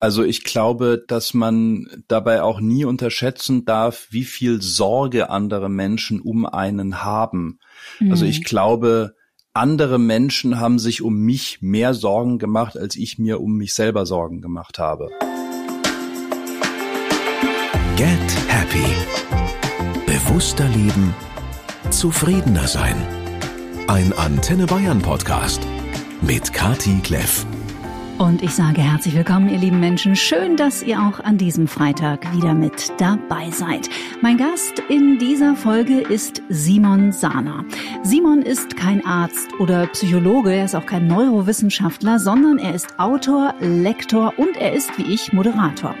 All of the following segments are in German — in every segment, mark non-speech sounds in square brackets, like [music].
Also ich glaube, dass man dabei auch nie unterschätzen darf, wie viel Sorge andere Menschen um einen haben. Mhm. Also ich glaube, andere Menschen haben sich um mich mehr Sorgen gemacht, als ich mir um mich selber Sorgen gemacht habe. Get Happy. Bewusster leben. Zufriedener sein. Ein Antenne Bayern Podcast mit Kati Kleff. Und ich sage herzlich willkommen, ihr lieben Menschen. Schön, dass ihr auch an diesem Freitag wieder mit dabei seid. Mein Gast in dieser Folge ist Simon Sahner. Simon ist kein Arzt oder Psychologe, er ist auch kein Neurowissenschaftler, sondern er ist Autor, Lektor und er ist wie ich Moderator.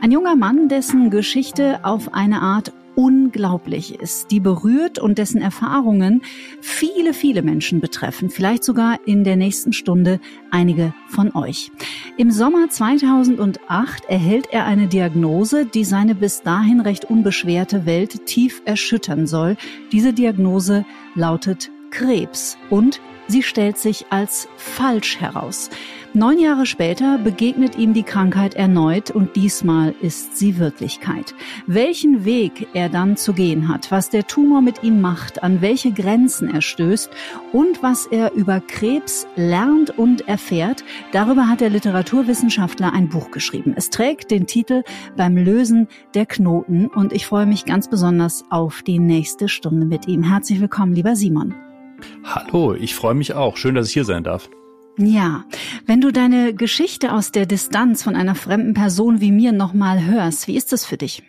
Ein junger Mann, dessen Geschichte auf eine Art unglaublich ist, die berührt und dessen Erfahrungen viele, viele Menschen betreffen, vielleicht sogar in der nächsten Stunde einige von euch. Im Sommer 2008 erhält er eine Diagnose, die seine bis dahin recht unbeschwerte Welt tief erschüttern soll. Diese Diagnose lautet Krebs und sie stellt sich als falsch heraus. Neun Jahre später begegnet ihm die Krankheit erneut und diesmal ist sie Wirklichkeit. Welchen Weg er dann zu gehen hat, was der Tumor mit ihm macht, an welche Grenzen er stößt und was er über Krebs lernt und erfährt, darüber hat der Literaturwissenschaftler ein Buch geschrieben. Es trägt den Titel Beim Lösen der Knoten und ich freue mich ganz besonders auf die nächste Stunde mit ihm. Herzlich willkommen, lieber Simon. Hallo, ich freue mich auch. Schön, dass ich hier sein darf. Ja, wenn du deine Geschichte aus der Distanz von einer fremden Person wie mir nochmal hörst, wie ist das für dich?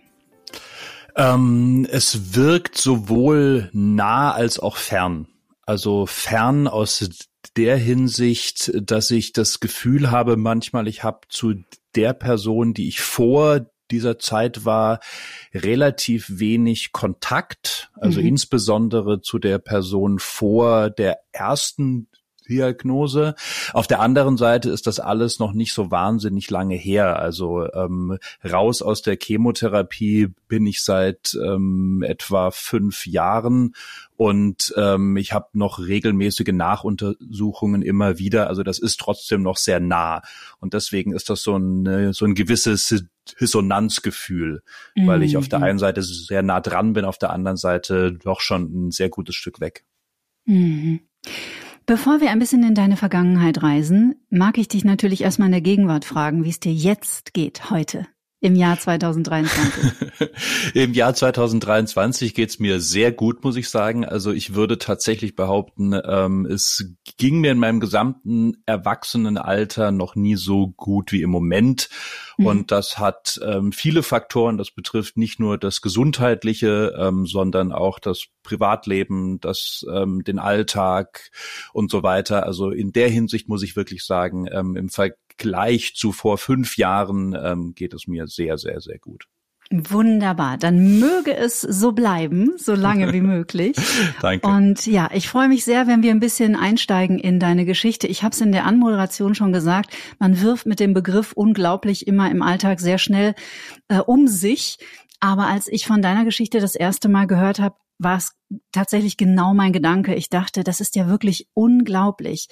Ähm, es wirkt sowohl nah als auch fern. Also fern aus der Hinsicht, dass ich das Gefühl habe, manchmal ich habe zu der Person, die ich vor dieser Zeit war, relativ wenig Kontakt, also mhm. insbesondere zu der Person vor der ersten Diagnose. Auf der anderen Seite ist das alles noch nicht so wahnsinnig lange her. Also ähm, raus aus der Chemotherapie bin ich seit ähm, etwa fünf Jahren und ähm, ich habe noch regelmäßige Nachuntersuchungen immer wieder. Also das ist trotzdem noch sehr nah und deswegen ist das so ein so ein gewisses Dissonanzgefühl, mhm. weil ich auf der mhm. einen Seite sehr nah dran bin, auf der anderen Seite doch schon ein sehr gutes Stück weg. Mhm. Bevor wir ein bisschen in deine Vergangenheit reisen, mag ich dich natürlich erstmal in der Gegenwart fragen, wie es dir jetzt geht, heute. Im Jahr 2023. [laughs] Im Jahr 2023 geht's mir sehr gut, muss ich sagen. Also ich würde tatsächlich behaupten, ähm, es ging mir in meinem gesamten Erwachsenenalter noch nie so gut wie im Moment. Mhm. Und das hat ähm, viele Faktoren. Das betrifft nicht nur das Gesundheitliche, ähm, sondern auch das Privatleben, das ähm, den Alltag und so weiter. Also in der Hinsicht muss ich wirklich sagen, ähm, im Vergleich Vergleich zu vor fünf Jahren ähm, geht es mir sehr, sehr, sehr gut. Wunderbar. Dann möge es so bleiben, so lange wie [laughs] möglich. Danke. Und ja, ich freue mich sehr, wenn wir ein bisschen einsteigen in deine Geschichte. Ich habe es in der Anmoderation schon gesagt, man wirft mit dem Begriff unglaublich immer im Alltag sehr schnell äh, um sich. Aber als ich von deiner Geschichte das erste Mal gehört habe, war es tatsächlich genau mein Gedanke. Ich dachte, das ist ja wirklich unglaublich.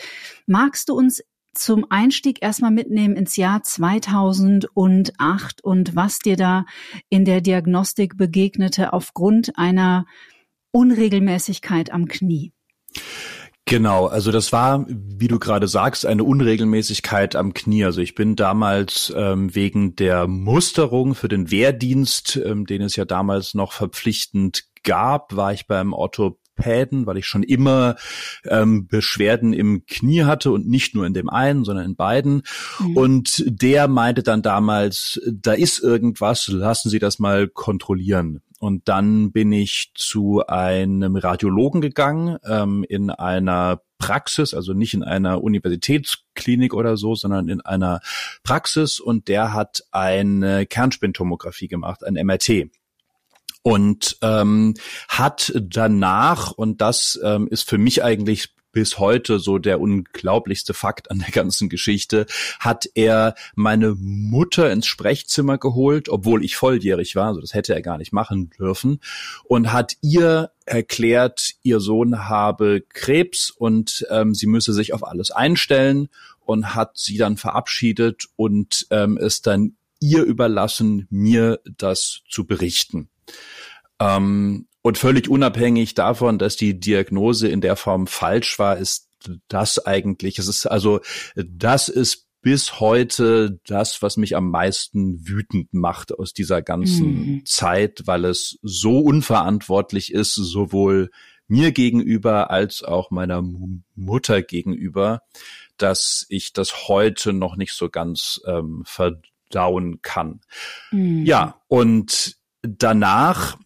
Magst du uns zum Einstieg erstmal mitnehmen ins Jahr 2008 und was dir da in der Diagnostik begegnete aufgrund einer Unregelmäßigkeit am Knie. Genau, also das war, wie du gerade sagst, eine Unregelmäßigkeit am Knie. Also ich bin damals ähm, wegen der Musterung für den Wehrdienst, ähm, den es ja damals noch verpflichtend gab, war ich beim Ortho Päden, weil ich schon immer ähm, Beschwerden im Knie hatte und nicht nur in dem einen, sondern in beiden. Mhm. Und der meinte dann damals, da ist irgendwas, lassen Sie das mal kontrollieren. Und dann bin ich zu einem Radiologen gegangen ähm, in einer Praxis, also nicht in einer Universitätsklinik oder so, sondern in einer Praxis und der hat eine Kernspintomographie gemacht, ein MRT und ähm, hat danach, und das ähm, ist für mich eigentlich bis heute so der unglaublichste Fakt an der ganzen Geschichte, hat er meine Mutter ins Sprechzimmer geholt, obwohl ich volljährig war, also das hätte er gar nicht machen dürfen, und hat ihr erklärt, ihr Sohn habe Krebs und ähm, sie müsse sich auf alles einstellen und hat sie dann verabschiedet und ähm, es dann ihr überlassen, mir das zu berichten. Ähm, und völlig unabhängig davon, dass die Diagnose in der Form falsch war, ist das eigentlich, es ist also, das ist bis heute das, was mich am meisten wütend macht aus dieser ganzen mhm. Zeit, weil es so unverantwortlich ist, sowohl mir gegenüber als auch meiner Mutter gegenüber, dass ich das heute noch nicht so ganz ähm, verdauen kann. Mhm. Ja, und danach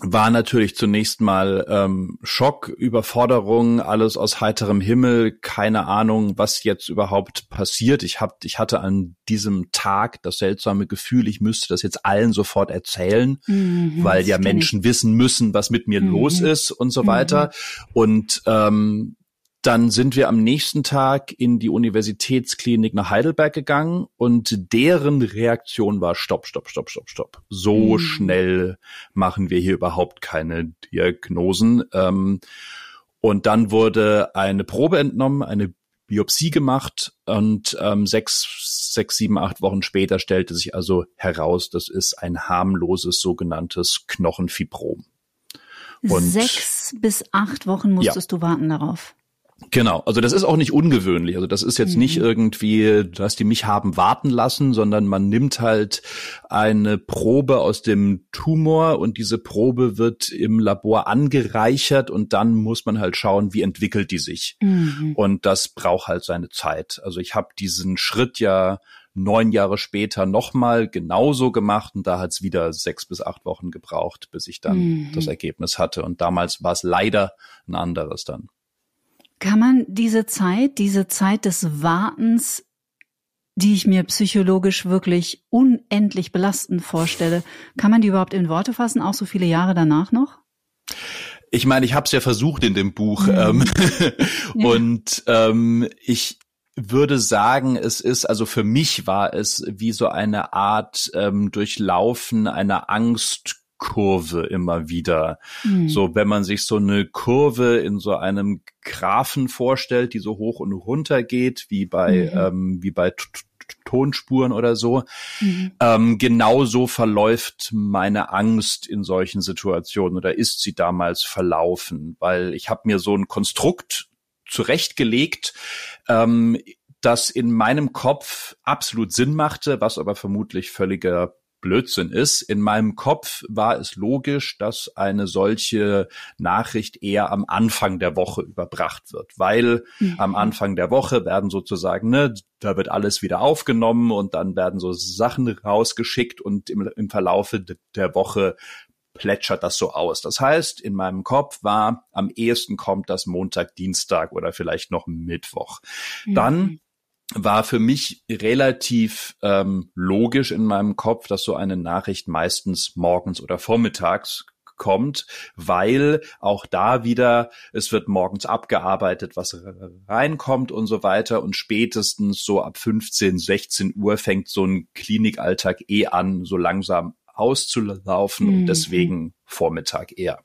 war natürlich zunächst mal ähm, Schock, Überforderung, alles aus heiterem Himmel, keine Ahnung, was jetzt überhaupt passiert. Ich hab, ich hatte an diesem Tag das seltsame Gefühl, ich müsste das jetzt allen sofort erzählen, mhm, weil ja Menschen wissen müssen, was mit mir mhm. los ist und so weiter. Mhm. Und ähm, dann sind wir am nächsten Tag in die Universitätsklinik nach Heidelberg gegangen und deren Reaktion war Stopp, Stopp, Stopp, Stopp, Stopp. So mhm. schnell machen wir hier überhaupt keine Diagnosen. Ähm, und dann wurde eine Probe entnommen, eine Biopsie gemacht und ähm, sechs, sechs, sieben, acht Wochen später stellte sich also heraus, das ist ein harmloses sogenanntes Knochenfibrom. Und sechs bis acht Wochen musstest ja. du warten darauf. Genau, also das ist auch nicht ungewöhnlich. Also das ist jetzt mhm. nicht irgendwie, dass die mich haben warten lassen, sondern man nimmt halt eine Probe aus dem Tumor und diese Probe wird im Labor angereichert und dann muss man halt schauen, wie entwickelt die sich. Mhm. Und das braucht halt seine Zeit. Also ich habe diesen Schritt ja neun Jahre später nochmal genauso gemacht und da hat es wieder sechs bis acht Wochen gebraucht, bis ich dann mhm. das Ergebnis hatte. Und damals war es leider ein anderes dann. Kann man diese Zeit, diese Zeit des Wartens, die ich mir psychologisch wirklich unendlich belastend vorstelle, kann man die überhaupt in Worte fassen, auch so viele Jahre danach noch? Ich meine, ich habe es ja versucht in dem Buch mhm. ähm, [laughs] [laughs] und ähm, ich würde sagen, es ist, also für mich war es wie so eine Art ähm, Durchlaufen einer Angst Kurve immer wieder. Mhm. So, wenn man sich so eine Kurve in so einem Graphen vorstellt, die so hoch und runter geht, wie bei, mhm. ähm, wie bei Tonspuren oder so. Mhm. Ähm, genau so verläuft meine Angst in solchen Situationen oder ist sie damals verlaufen, weil ich habe mir so ein Konstrukt zurechtgelegt, ähm, das in meinem Kopf absolut Sinn machte, was aber vermutlich völliger Blödsinn ist. In meinem Kopf war es logisch, dass eine solche Nachricht eher am Anfang der Woche überbracht wird, weil mhm. am Anfang der Woche werden sozusagen, ne, da wird alles wieder aufgenommen und dann werden so Sachen rausgeschickt und im, im Verlaufe der Woche plätschert das so aus. Das heißt, in meinem Kopf war, am ehesten kommt das Montag, Dienstag oder vielleicht noch Mittwoch. Mhm. Dann war für mich relativ ähm, logisch in meinem Kopf, dass so eine Nachricht meistens morgens oder vormittags kommt, weil auch da wieder, es wird morgens abgearbeitet, was reinkommt und so weiter und spätestens so ab 15, 16 Uhr fängt so ein Klinikalltag eh an, so langsam auszulaufen mhm. und deswegen Vormittag eher.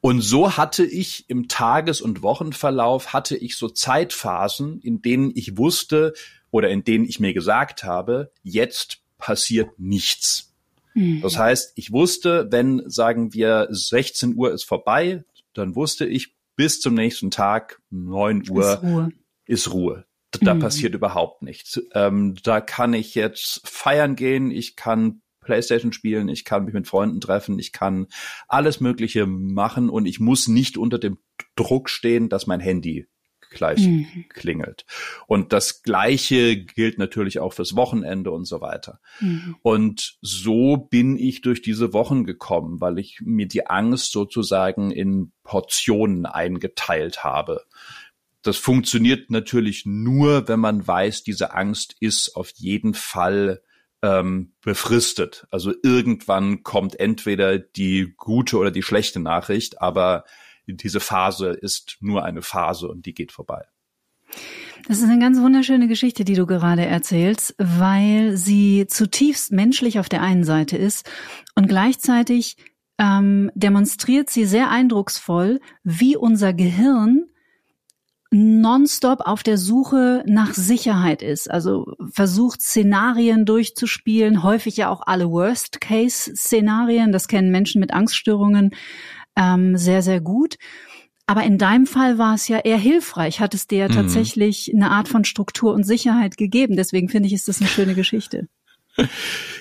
Und so hatte ich im Tages- und Wochenverlauf hatte ich so Zeitphasen, in denen ich wusste oder in denen ich mir gesagt habe, jetzt passiert nichts. Mhm. Das heißt, ich wusste, wenn, sagen wir, 16 Uhr ist vorbei, dann wusste ich, bis zum nächsten Tag, 9 Uhr, ist Ruhe. Ist Ruhe. Da mhm. passiert überhaupt nichts. Ähm, da kann ich jetzt feiern gehen, ich kann Playstation spielen, ich kann mich mit Freunden treffen, ich kann alles Mögliche machen und ich muss nicht unter dem Druck stehen, dass mein Handy gleich mhm. klingelt. Und das Gleiche gilt natürlich auch fürs Wochenende und so weiter. Mhm. Und so bin ich durch diese Wochen gekommen, weil ich mir die Angst sozusagen in Portionen eingeteilt habe. Das funktioniert natürlich nur, wenn man weiß, diese Angst ist auf jeden Fall ähm, befristet. Also irgendwann kommt entweder die gute oder die schlechte Nachricht, aber diese Phase ist nur eine Phase und die geht vorbei. Das ist eine ganz wunderschöne Geschichte, die du gerade erzählst, weil sie zutiefst menschlich auf der einen Seite ist und gleichzeitig ähm, demonstriert sie sehr eindrucksvoll, wie unser Gehirn nonstop auf der Suche nach Sicherheit ist. Also versucht Szenarien durchzuspielen, häufig ja auch alle Worst-Case-Szenarien. Das kennen Menschen mit Angststörungen ähm, sehr, sehr gut. Aber in deinem Fall war es ja eher hilfreich, hat es dir ja mhm. tatsächlich eine Art von Struktur und Sicherheit gegeben. Deswegen finde ich, ist das eine schöne Geschichte. [laughs]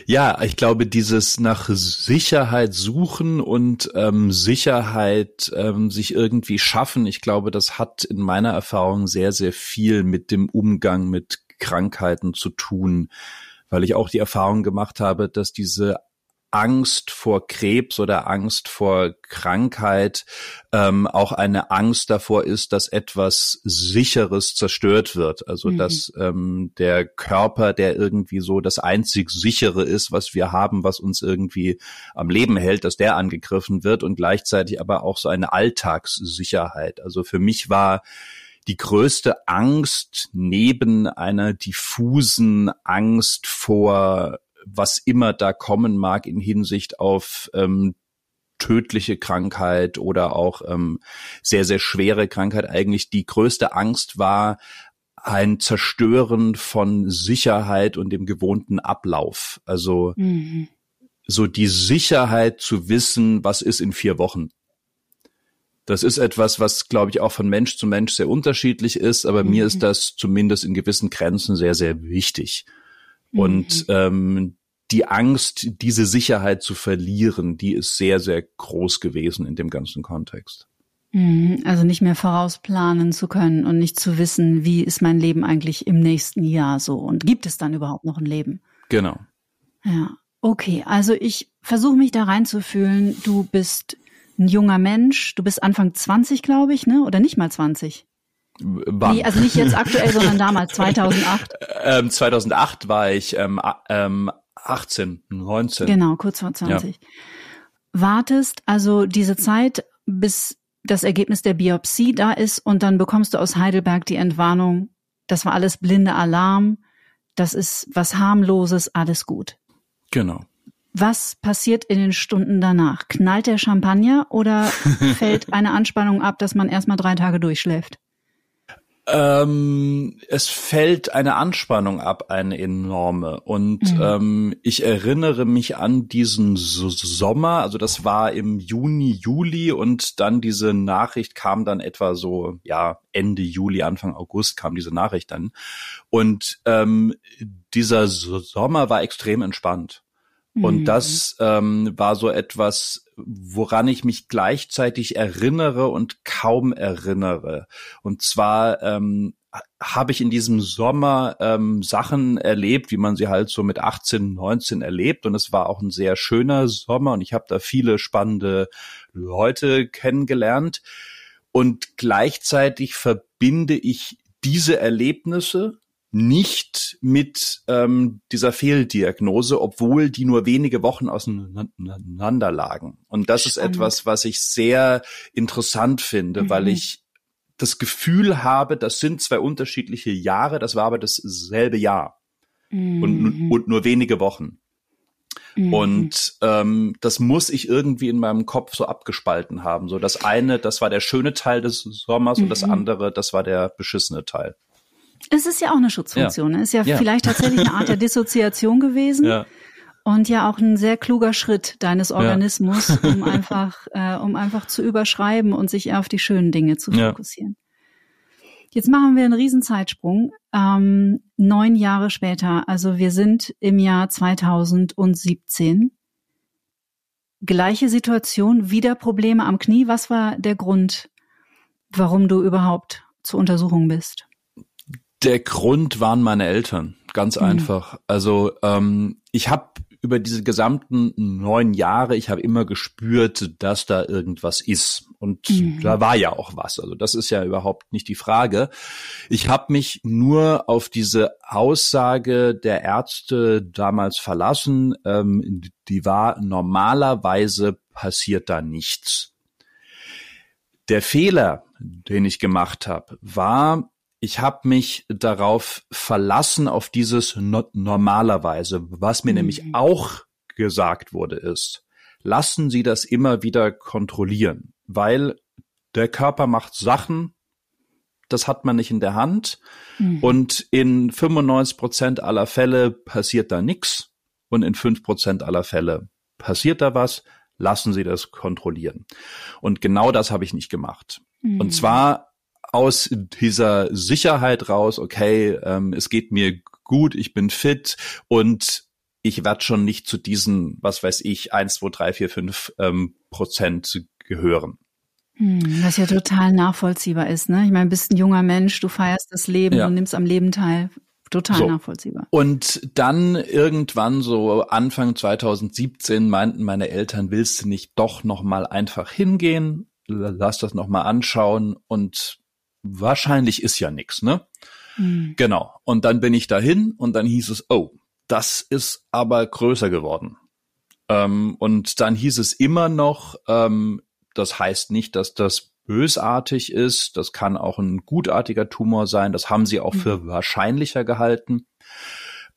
Ja, ich glaube, dieses nach Sicherheit suchen und ähm, Sicherheit ähm, sich irgendwie schaffen, ich glaube, das hat in meiner Erfahrung sehr, sehr viel mit dem Umgang mit Krankheiten zu tun, weil ich auch die Erfahrung gemacht habe, dass diese Angst vor Krebs oder Angst vor Krankheit ähm, auch eine Angst davor ist, dass etwas Sicheres zerstört wird. Also mhm. dass ähm, der Körper, der irgendwie so das einzig sichere ist, was wir haben, was uns irgendwie am Leben hält, dass der angegriffen wird und gleichzeitig aber auch so eine Alltagssicherheit. Also für mich war die größte Angst neben einer diffusen Angst vor was immer da kommen mag in Hinsicht auf ähm, tödliche Krankheit oder auch ähm, sehr, sehr schwere Krankheit. Eigentlich die größte Angst war ein Zerstören von Sicherheit und dem gewohnten Ablauf. Also mhm. so die Sicherheit zu wissen, was ist in vier Wochen. Das ist etwas, was, glaube ich, auch von Mensch zu Mensch sehr unterschiedlich ist, aber mhm. mir ist das zumindest in gewissen Grenzen sehr, sehr wichtig. Und mhm. ähm, die Angst, diese Sicherheit zu verlieren, die ist sehr, sehr groß gewesen in dem ganzen Kontext. Mhm. Also nicht mehr vorausplanen zu können und nicht zu wissen, wie ist mein Leben eigentlich im nächsten Jahr so und gibt es dann überhaupt noch ein Leben? Genau. Ja, okay. Also ich versuche mich da reinzufühlen. Du bist ein junger Mensch. Du bist Anfang 20, glaube ich, ne? Oder nicht mal 20? Wann? Nee, also nicht jetzt aktuell, sondern damals, [laughs] 2008. Ähm, 2008 war ich ähm, ähm, 18, 19. Genau, kurz vor 20. Ja. Wartest also diese Zeit, bis das Ergebnis der Biopsie da ist und dann bekommst du aus Heidelberg die Entwarnung, das war alles blinde Alarm, das ist was harmloses, alles gut. Genau. Was passiert in den Stunden danach? Knallt der Champagner oder [laughs] fällt eine Anspannung ab, dass man erstmal drei Tage durchschläft? Ähm, es fällt eine Anspannung ab, eine enorme. Und mhm. ähm, ich erinnere mich an diesen Sommer, also das war im Juni, Juli und dann diese Nachricht kam dann etwa so, ja, Ende Juli, Anfang August kam diese Nachricht dann. Und ähm, dieser Sommer war extrem entspannt. Und mhm. das ähm, war so etwas, woran ich mich gleichzeitig erinnere und kaum erinnere. Und zwar ähm, habe ich in diesem Sommer ähm, Sachen erlebt, wie man sie halt so mit 18, 19 erlebt. Und es war auch ein sehr schöner Sommer und ich habe da viele spannende Leute kennengelernt. Und gleichzeitig verbinde ich diese Erlebnisse nicht mit ähm, dieser Fehldiagnose, obwohl die nur wenige Wochen auseinander lagen. Und das Spannend. ist etwas, was ich sehr interessant finde, mhm. weil ich das Gefühl habe, das sind zwei unterschiedliche Jahre, das war aber dasselbe Jahr mhm. und, und nur wenige Wochen. Mhm. Und ähm, das muss ich irgendwie in meinem Kopf so abgespalten haben. So das eine, das war der schöne Teil des Sommers und das mhm. andere, das war der beschissene Teil. Es ist ja auch eine Schutzfunktion. Ja. Es ist ja, ja, vielleicht tatsächlich eine Art der [laughs] Dissoziation gewesen. Ja. Und ja auch ein sehr kluger Schritt deines Organismus, ja. um [laughs] einfach, äh, um einfach zu überschreiben und sich eher auf die schönen Dinge zu fokussieren. Jetzt machen wir einen riesen Zeitsprung. Ähm, neun Jahre später, also wir sind im Jahr 2017. Gleiche Situation, wieder Probleme am Knie. Was war der Grund, warum du überhaupt zur Untersuchung bist? Der Grund waren meine Eltern, ganz mhm. einfach. Also ähm, ich habe über diese gesamten neun Jahre, ich habe immer gespürt, dass da irgendwas ist. Und mhm. da war ja auch was. Also das ist ja überhaupt nicht die Frage. Ich habe mich nur auf diese Aussage der Ärzte damals verlassen. Ähm, die war normalerweise passiert da nichts. Der Fehler, den ich gemacht habe, war, ich habe mich darauf verlassen, auf dieses no normalerweise. Was mir mhm. nämlich auch gesagt wurde, ist, lassen Sie das immer wieder kontrollieren, weil der Körper macht Sachen, das hat man nicht in der Hand. Mhm. Und in 95 Prozent aller Fälle passiert da nichts. Und in fünf Prozent aller Fälle passiert da was. Lassen Sie das kontrollieren. Und genau das habe ich nicht gemacht. Mhm. Und zwar aus dieser Sicherheit raus, okay, ähm, es geht mir gut, ich bin fit und ich werde schon nicht zu diesen, was weiß ich, eins, zwei, drei, vier, fünf ähm, Prozent gehören. Hm, was ja total nachvollziehbar ist, ne? Ich meine, du bist ein junger Mensch, du feierst das Leben ja. und nimmst am Leben teil. Total so. nachvollziehbar. Und dann irgendwann so Anfang 2017 meinten meine Eltern, willst du nicht doch noch mal einfach hingehen, lass das noch mal anschauen und wahrscheinlich ist ja nix, ne? Hm. Genau. Und dann bin ich dahin und dann hieß es, oh, das ist aber größer geworden. Ähm, und dann hieß es immer noch, ähm, das heißt nicht, dass das bösartig ist. Das kann auch ein gutartiger Tumor sein. Das haben sie auch mhm. für wahrscheinlicher gehalten.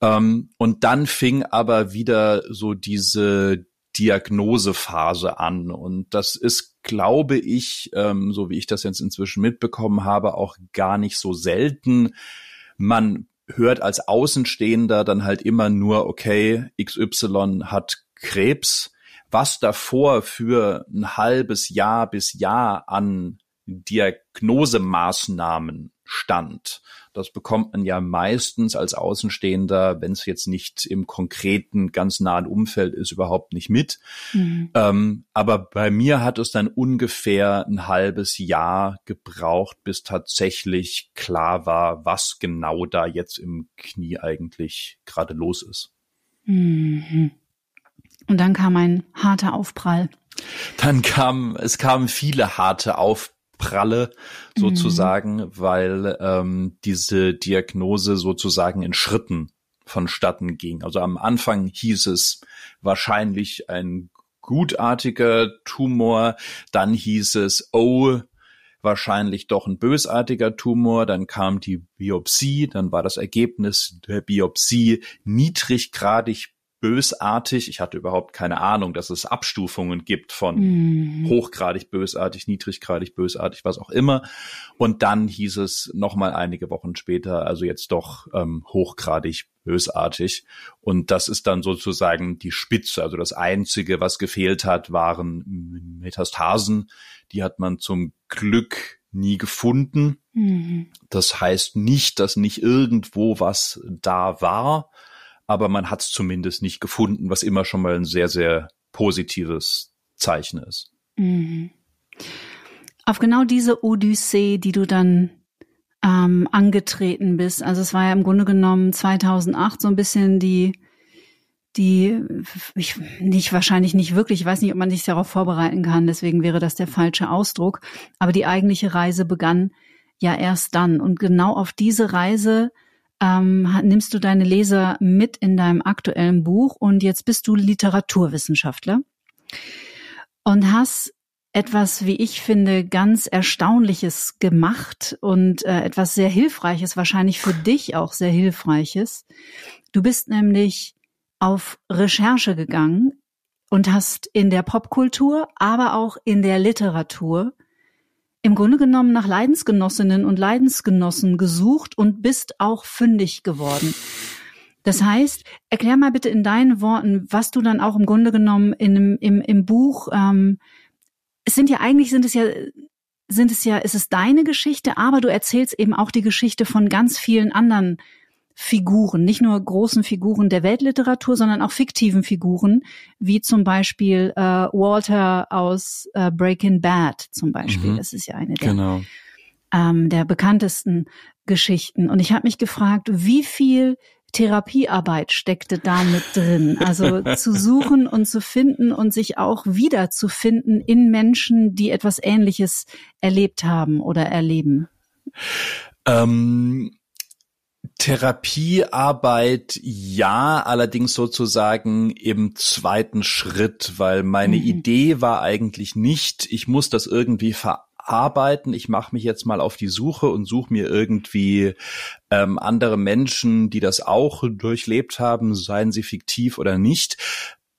Ähm, und dann fing aber wieder so diese Diagnosephase an. Und das ist, glaube ich, ähm, so wie ich das jetzt inzwischen mitbekommen habe, auch gar nicht so selten. Man hört als Außenstehender dann halt immer nur, okay, XY hat Krebs was davor für ein halbes Jahr bis Jahr an Diagnosemaßnahmen stand. Das bekommt man ja meistens als Außenstehender, wenn es jetzt nicht im konkreten, ganz nahen Umfeld ist, überhaupt nicht mit. Mhm. Ähm, aber bei mir hat es dann ungefähr ein halbes Jahr gebraucht, bis tatsächlich klar war, was genau da jetzt im Knie eigentlich gerade los ist. Mhm. Und dann kam ein harter Aufprall. Dann kam, es kamen viele harte Aufpralle sozusagen, mhm. weil ähm, diese Diagnose sozusagen in Schritten vonstatten ging. Also am Anfang hieß es wahrscheinlich ein gutartiger Tumor, dann hieß es, oh, wahrscheinlich doch ein bösartiger Tumor, dann kam die Biopsie, dann war das Ergebnis der Biopsie niedriggradig bösartig. Ich hatte überhaupt keine Ahnung, dass es Abstufungen gibt von mm. hochgradig bösartig, niedriggradig bösartig, was auch immer. Und dann hieß es noch mal einige Wochen später, also jetzt doch ähm, hochgradig bösartig. Und das ist dann sozusagen die Spitze. Also das Einzige, was gefehlt hat, waren Metastasen. Die hat man zum Glück nie gefunden. Mm. Das heißt nicht, dass nicht irgendwo was da war aber man hat es zumindest nicht gefunden, was immer schon mal ein sehr, sehr positives Zeichen ist. Mhm. Auf genau diese Odyssee, die du dann ähm, angetreten bist, also es war ja im Grunde genommen 2008 so ein bisschen die die ich nicht wahrscheinlich nicht wirklich, ich weiß nicht, ob man sich darauf vorbereiten kann, deswegen wäre das der falsche Ausdruck, aber die eigentliche Reise begann ja erst dann. Und genau auf diese Reise ähm, nimmst du deine Leser mit in deinem aktuellen Buch und jetzt bist du Literaturwissenschaftler und hast etwas, wie ich finde, ganz Erstaunliches gemacht und äh, etwas sehr Hilfreiches, wahrscheinlich für dich auch sehr Hilfreiches. Du bist nämlich auf Recherche gegangen und hast in der Popkultur, aber auch in der Literatur im Grunde genommen nach Leidensgenossinnen und Leidensgenossen gesucht und bist auch fündig geworden. Das heißt, erklär mal bitte in deinen Worten, was du dann auch im Grunde genommen in, im, im Buch, ähm, es sind ja eigentlich sind es ja sind es ja, ist es deine Geschichte, aber du erzählst eben auch die Geschichte von ganz vielen anderen Figuren, nicht nur großen Figuren der Weltliteratur, sondern auch fiktiven Figuren, wie zum Beispiel äh, Walter aus äh, Breaking Bad zum Beispiel. Mhm. Das ist ja eine der, genau. ähm, der bekanntesten Geschichten. Und ich habe mich gefragt, wie viel Therapiearbeit steckte da mit drin. Also [laughs] zu suchen und zu finden und sich auch wiederzufinden in Menschen, die etwas Ähnliches erlebt haben oder erleben. Ähm Therapiearbeit ja, allerdings sozusagen im zweiten Schritt, weil meine mhm. Idee war eigentlich nicht, ich muss das irgendwie verarbeiten, ich mache mich jetzt mal auf die Suche und suche mir irgendwie ähm, andere Menschen, die das auch durchlebt haben, seien sie fiktiv oder nicht.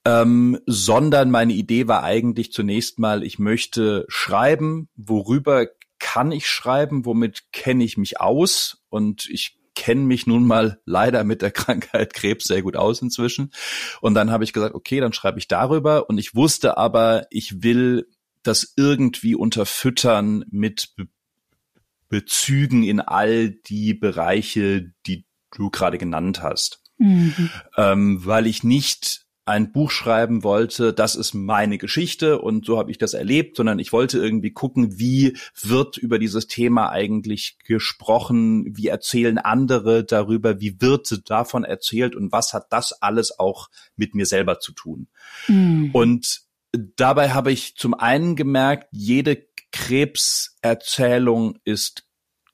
Ähm, sondern meine Idee war eigentlich zunächst mal, ich möchte schreiben, worüber kann ich schreiben, womit kenne ich mich aus und ich kenne mich nun mal leider mit der [laughs] Krankheit Krebs sehr gut aus inzwischen. Und dann habe ich gesagt, okay, dann schreibe ich darüber. Und ich wusste aber, ich will das irgendwie unterfüttern mit Be Bezügen in all die Bereiche, die du gerade genannt hast. Mhm. Ähm, weil ich nicht ein Buch schreiben wollte, das ist meine Geschichte und so habe ich das erlebt, sondern ich wollte irgendwie gucken, wie wird über dieses Thema eigentlich gesprochen, wie erzählen andere darüber, wie wird davon erzählt und was hat das alles auch mit mir selber zu tun. Mhm. Und dabei habe ich zum einen gemerkt, jede Krebserzählung ist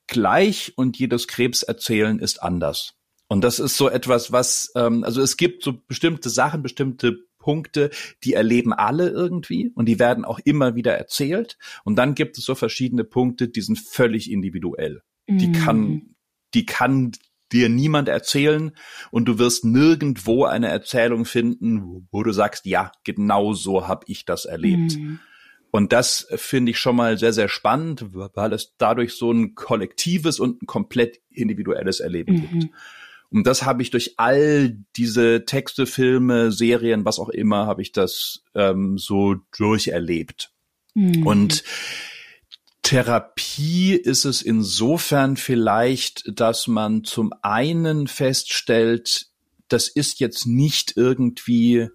gleich und jedes Krebserzählen ist anders. Und das ist so etwas, was, ähm, also es gibt so bestimmte Sachen, bestimmte Punkte, die erleben alle irgendwie und die werden auch immer wieder erzählt. Und dann gibt es so verschiedene Punkte, die sind völlig individuell. Mhm. Die kann, die kann dir niemand erzählen und du wirst nirgendwo eine Erzählung finden, wo du sagst, ja, genau so habe ich das erlebt. Mhm. Und das finde ich schon mal sehr, sehr spannend, weil es dadurch so ein kollektives und ein komplett individuelles Erleben mhm. gibt. Und das habe ich durch all diese Texte, Filme, Serien, was auch immer, habe ich das ähm, so durcherlebt. Mhm. Und Therapie ist es insofern vielleicht, dass man zum einen feststellt, das ist jetzt nicht irgendwie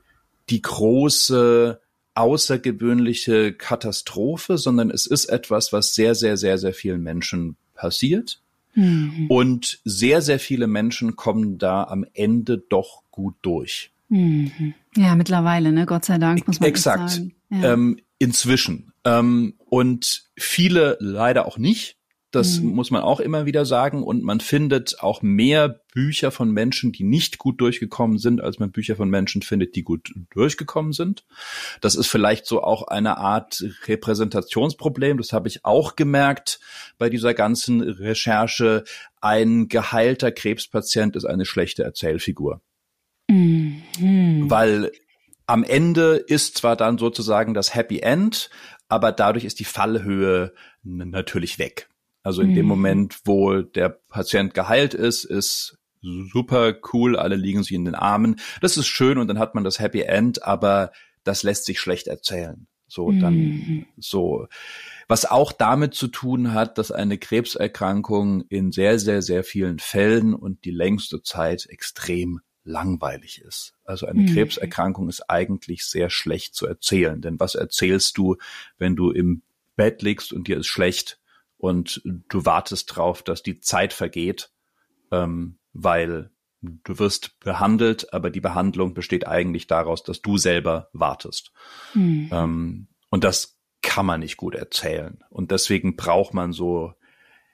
die große außergewöhnliche Katastrophe, sondern es ist etwas, was sehr, sehr, sehr, sehr vielen Menschen passiert. Mhm. Und sehr, sehr viele Menschen kommen da am Ende doch gut durch. Mhm. Ja, mittlerweile, ne? Gott sei Dank muss man Exakt. sagen. Ja. Ähm, inzwischen. Ähm, und viele leider auch nicht. Das mhm. muss man auch immer wieder sagen. Und man findet auch mehr Bücher von Menschen, die nicht gut durchgekommen sind, als man Bücher von Menschen findet, die gut durchgekommen sind. Das ist vielleicht so auch eine Art Repräsentationsproblem. Das habe ich auch gemerkt bei dieser ganzen Recherche. Ein geheilter Krebspatient ist eine schlechte Erzählfigur. Mhm. Weil am Ende ist zwar dann sozusagen das Happy End, aber dadurch ist die Fallhöhe natürlich weg. Also in mhm. dem Moment, wo der Patient geheilt ist, ist super cool, alle liegen sich in den Armen. Das ist schön und dann hat man das Happy End, aber das lässt sich schlecht erzählen. So, dann, mhm. so. Was auch damit zu tun hat, dass eine Krebserkrankung in sehr, sehr, sehr vielen Fällen und die längste Zeit extrem langweilig ist. Also eine mhm. Krebserkrankung ist eigentlich sehr schlecht zu erzählen. Denn was erzählst du, wenn du im Bett liegst und dir ist schlecht? Und du wartest drauf, dass die Zeit vergeht, ähm, weil du wirst behandelt, aber die Behandlung besteht eigentlich daraus, dass du selber wartest. Mhm. Ähm, und das kann man nicht gut erzählen. Und deswegen braucht man so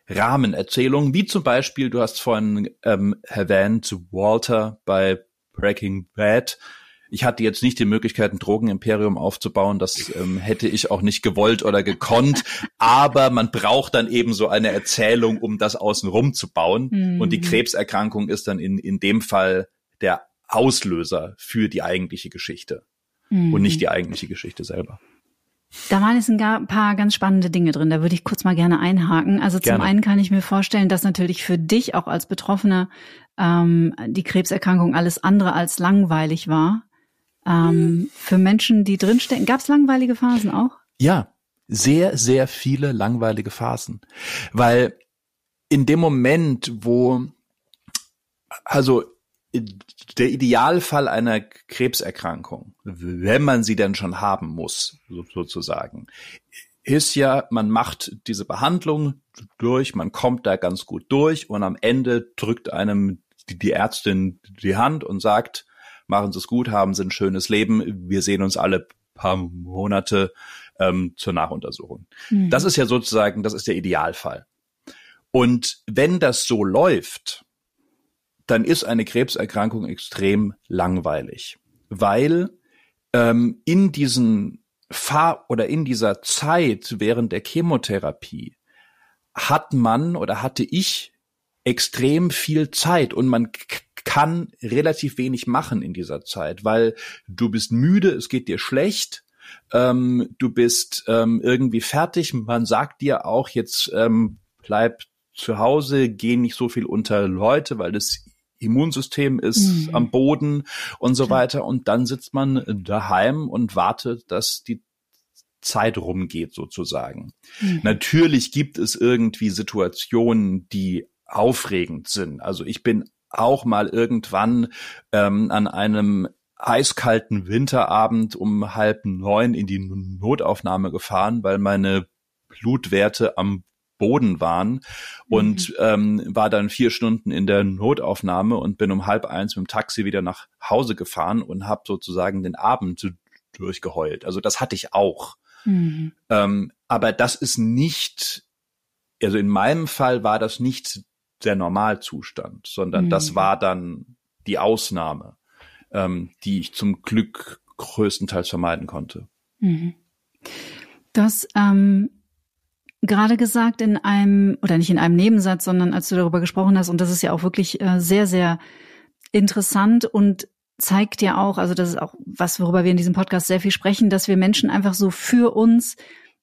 Rahmenerzählungen, wie zum Beispiel, du hast vorhin ähm, erwähnt, Walter bei Breaking Bad, ich hatte jetzt nicht die Möglichkeit, ein Drogenimperium aufzubauen. Das ähm, hätte ich auch nicht gewollt oder gekonnt. Aber man braucht dann eben so eine Erzählung, um das außenrum zu bauen. Mhm. Und die Krebserkrankung ist dann in, in dem Fall der Auslöser für die eigentliche Geschichte mhm. und nicht die eigentliche Geschichte selber. Da waren jetzt ein paar ganz spannende Dinge drin. Da würde ich kurz mal gerne einhaken. Also zum gerne. einen kann ich mir vorstellen, dass natürlich für dich auch als Betroffener ähm, die Krebserkrankung alles andere als langweilig war. Ähm, für Menschen, die drinstecken, gab es langweilige Phasen auch? Ja, sehr, sehr viele langweilige Phasen. Weil in dem Moment, wo, also der Idealfall einer Krebserkrankung, wenn man sie denn schon haben muss, sozusagen, ist ja, man macht diese Behandlung durch, man kommt da ganz gut durch und am Ende drückt einem die Ärztin die Hand und sagt, machen Sie es gut, haben Sie ein schönes Leben. Wir sehen uns alle paar Monate ähm, zur Nachuntersuchung. Mhm. Das ist ja sozusagen, das ist der Idealfall. Und wenn das so läuft, dann ist eine Krebserkrankung extrem langweilig, weil ähm, in diesen Fahr oder in dieser Zeit während der Chemotherapie hat man oder hatte ich extrem viel Zeit und man kann relativ wenig machen in dieser Zeit, weil du bist müde, es geht dir schlecht ähm, du bist ähm, irgendwie fertig. Man sagt dir auch jetzt ähm, bleib zu Hause, geh nicht so viel unter Leute, weil das Immunsystem ist mhm. am Boden und so weiter. Und dann sitzt man daheim und wartet, dass die Zeit rumgeht sozusagen. Mhm. Natürlich gibt es irgendwie Situationen, die aufregend sind. Also ich bin auch mal irgendwann ähm, an einem eiskalten Winterabend um halb neun in die Notaufnahme gefahren, weil meine Blutwerte am Boden waren und mhm. ähm, war dann vier Stunden in der Notaufnahme und bin um halb eins mit dem Taxi wieder nach Hause gefahren und habe sozusagen den Abend durchgeheult. Also das hatte ich auch. Mhm. Ähm, aber das ist nicht, also in meinem Fall war das nicht der Normalzustand, sondern mhm. das war dann die Ausnahme, ähm, die ich zum Glück größtenteils vermeiden konnte. Mhm. Das ähm, gerade gesagt in einem, oder nicht in einem Nebensatz, sondern als du darüber gesprochen hast, und das ist ja auch wirklich äh, sehr, sehr interessant und zeigt ja auch, also das ist auch was, worüber wir in diesem Podcast sehr viel sprechen, dass wir Menschen einfach so für uns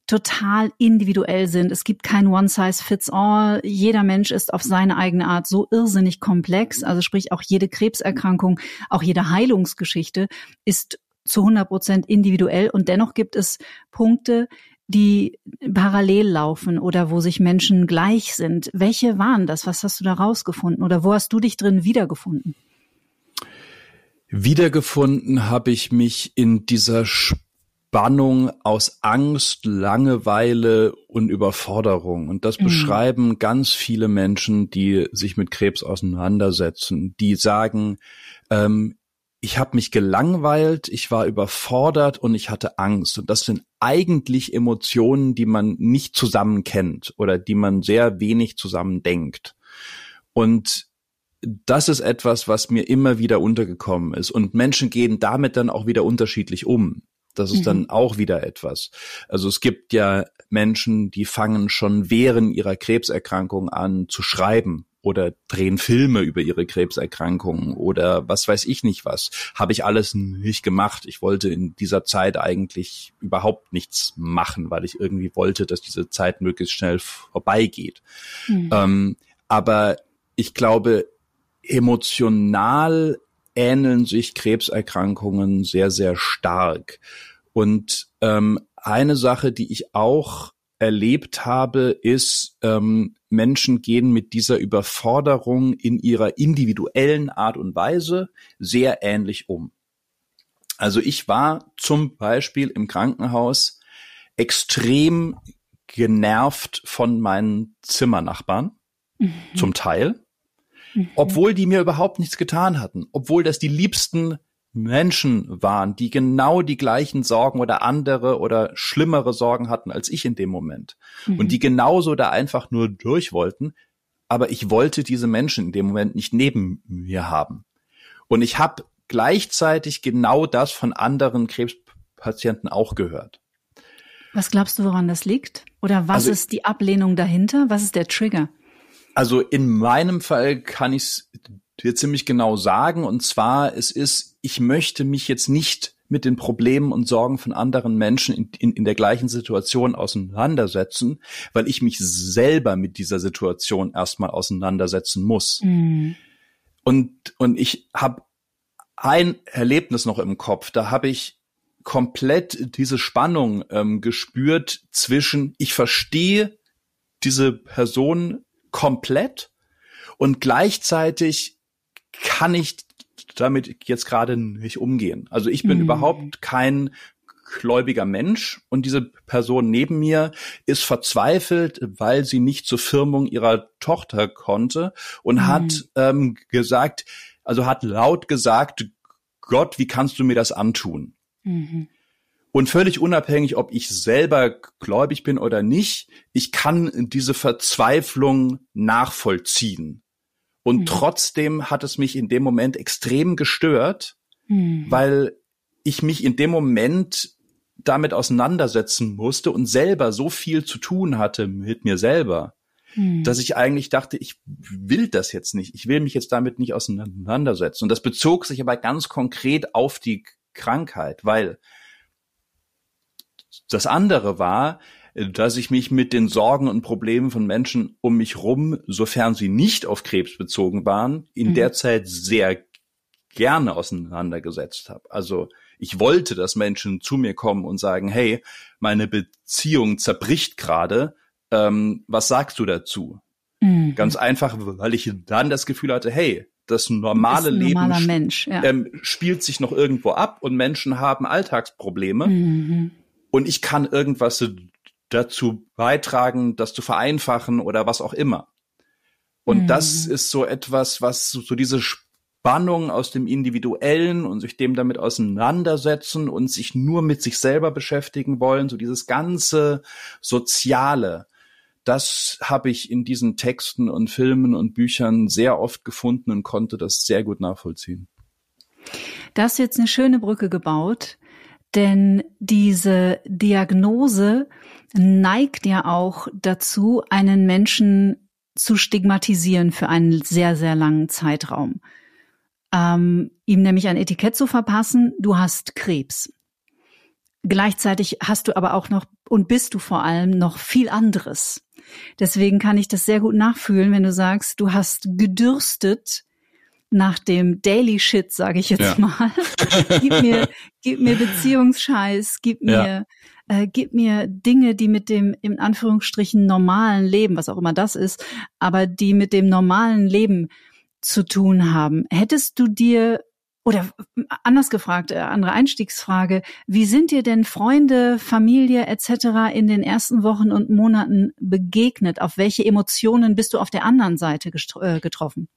total individuell sind. Es gibt kein One Size Fits All. Jeder Mensch ist auf seine eigene Art so irrsinnig komplex. Also sprich auch jede Krebserkrankung, auch jede Heilungsgeschichte ist zu 100 Prozent individuell. Und dennoch gibt es Punkte, die parallel laufen oder wo sich Menschen gleich sind. Welche waren das? Was hast du da rausgefunden oder wo hast du dich drin wiedergefunden? Wiedergefunden habe ich mich in dieser Spannung aus Angst, Langeweile und Überforderung. Und das mhm. beschreiben ganz viele Menschen, die sich mit Krebs auseinandersetzen, die sagen, ähm, ich habe mich gelangweilt, ich war überfordert und ich hatte Angst. Und das sind eigentlich Emotionen, die man nicht zusammen kennt oder die man sehr wenig zusammen denkt. Und das ist etwas, was mir immer wieder untergekommen ist. Und Menschen gehen damit dann auch wieder unterschiedlich um. Das ist mhm. dann auch wieder etwas. Also es gibt ja Menschen, die fangen schon während ihrer Krebserkrankung an zu schreiben oder drehen Filme über ihre Krebserkrankungen oder was weiß ich nicht was. Habe ich alles nicht gemacht. Ich wollte in dieser Zeit eigentlich überhaupt nichts machen, weil ich irgendwie wollte, dass diese Zeit möglichst schnell vorbeigeht. Mhm. Ähm, aber ich glaube, emotional ähneln sich Krebserkrankungen sehr, sehr stark. Und ähm, eine Sache, die ich auch erlebt habe, ist, ähm, Menschen gehen mit dieser Überforderung in ihrer individuellen Art und Weise sehr ähnlich um. Also ich war zum Beispiel im Krankenhaus extrem genervt von meinen Zimmernachbarn, mhm. zum Teil. Mhm. Obwohl die mir überhaupt nichts getan hatten, obwohl das die liebsten Menschen waren, die genau die gleichen Sorgen oder andere oder schlimmere Sorgen hatten als ich in dem Moment. Mhm. Und die genauso da einfach nur durch wollten. Aber ich wollte diese Menschen in dem Moment nicht neben mir haben. Und ich habe gleichzeitig genau das von anderen Krebspatienten auch gehört. Was glaubst du, woran das liegt? Oder was also, ist die Ablehnung dahinter? Was ist der Trigger? Also in meinem Fall kann ich es dir ziemlich genau sagen. Und zwar, es ist, ich möchte mich jetzt nicht mit den Problemen und Sorgen von anderen Menschen in, in, in der gleichen Situation auseinandersetzen, weil ich mich selber mit dieser Situation erstmal auseinandersetzen muss. Mhm. Und, und ich habe ein Erlebnis noch im Kopf, da habe ich komplett diese Spannung ähm, gespürt zwischen, ich verstehe diese Person komplett und gleichzeitig kann ich damit jetzt gerade nicht umgehen. Also ich bin mhm. überhaupt kein gläubiger Mensch und diese Person neben mir ist verzweifelt, weil sie nicht zur Firmung ihrer Tochter konnte und mhm. hat ähm, gesagt, also hat laut gesagt, Gott, wie kannst du mir das antun? Mhm. Und völlig unabhängig, ob ich selber gläubig bin oder nicht, ich kann diese Verzweiflung nachvollziehen. Und mhm. trotzdem hat es mich in dem Moment extrem gestört, mhm. weil ich mich in dem Moment damit auseinandersetzen musste und selber so viel zu tun hatte mit mir selber, mhm. dass ich eigentlich dachte, ich will das jetzt nicht. Ich will mich jetzt damit nicht auseinandersetzen. Und das bezog sich aber ganz konkret auf die Krankheit, weil das andere war, dass ich mich mit den Sorgen und Problemen von Menschen um mich rum, sofern sie nicht auf Krebs bezogen waren, in mhm. der Zeit sehr gerne auseinandergesetzt habe. Also ich wollte, dass Menschen zu mir kommen und sagen, hey, meine Beziehung zerbricht gerade, ähm, was sagst du dazu? Mhm. Ganz einfach, weil ich dann das Gefühl hatte, hey, das normale Leben Mensch, ja. ähm, spielt sich noch irgendwo ab und Menschen haben Alltagsprobleme. Mhm. Und ich kann irgendwas dazu beitragen, das zu vereinfachen oder was auch immer. Und mhm. das ist so etwas, was so diese Spannung aus dem Individuellen und sich dem damit auseinandersetzen und sich nur mit sich selber beschäftigen wollen, so dieses ganze Soziale, das habe ich in diesen Texten und Filmen und Büchern sehr oft gefunden und konnte das sehr gut nachvollziehen. Da hast du jetzt eine schöne Brücke gebaut, denn diese Diagnose neigt ja auch dazu, einen Menschen zu stigmatisieren für einen sehr, sehr langen Zeitraum. Ähm, ihm nämlich ein Etikett zu verpassen, du hast Krebs. Gleichzeitig hast du aber auch noch und bist du vor allem noch viel anderes. Deswegen kann ich das sehr gut nachfühlen, wenn du sagst, du hast gedürstet nach dem Daily Shit, sage ich jetzt ja. [laughs] mal. gib mir, gib mir Beziehungsscheiß, gib mir, ja. äh, gib mir Dinge, die mit dem in Anführungsstrichen normalen Leben, was auch immer das ist, aber die mit dem normalen Leben zu tun haben. Hättest du dir oder anders gefragt, äh, andere Einstiegsfrage, wie sind dir denn Freunde, Familie etc. in den ersten Wochen und Monaten begegnet? Auf welche Emotionen bist du auf der anderen Seite äh, getroffen?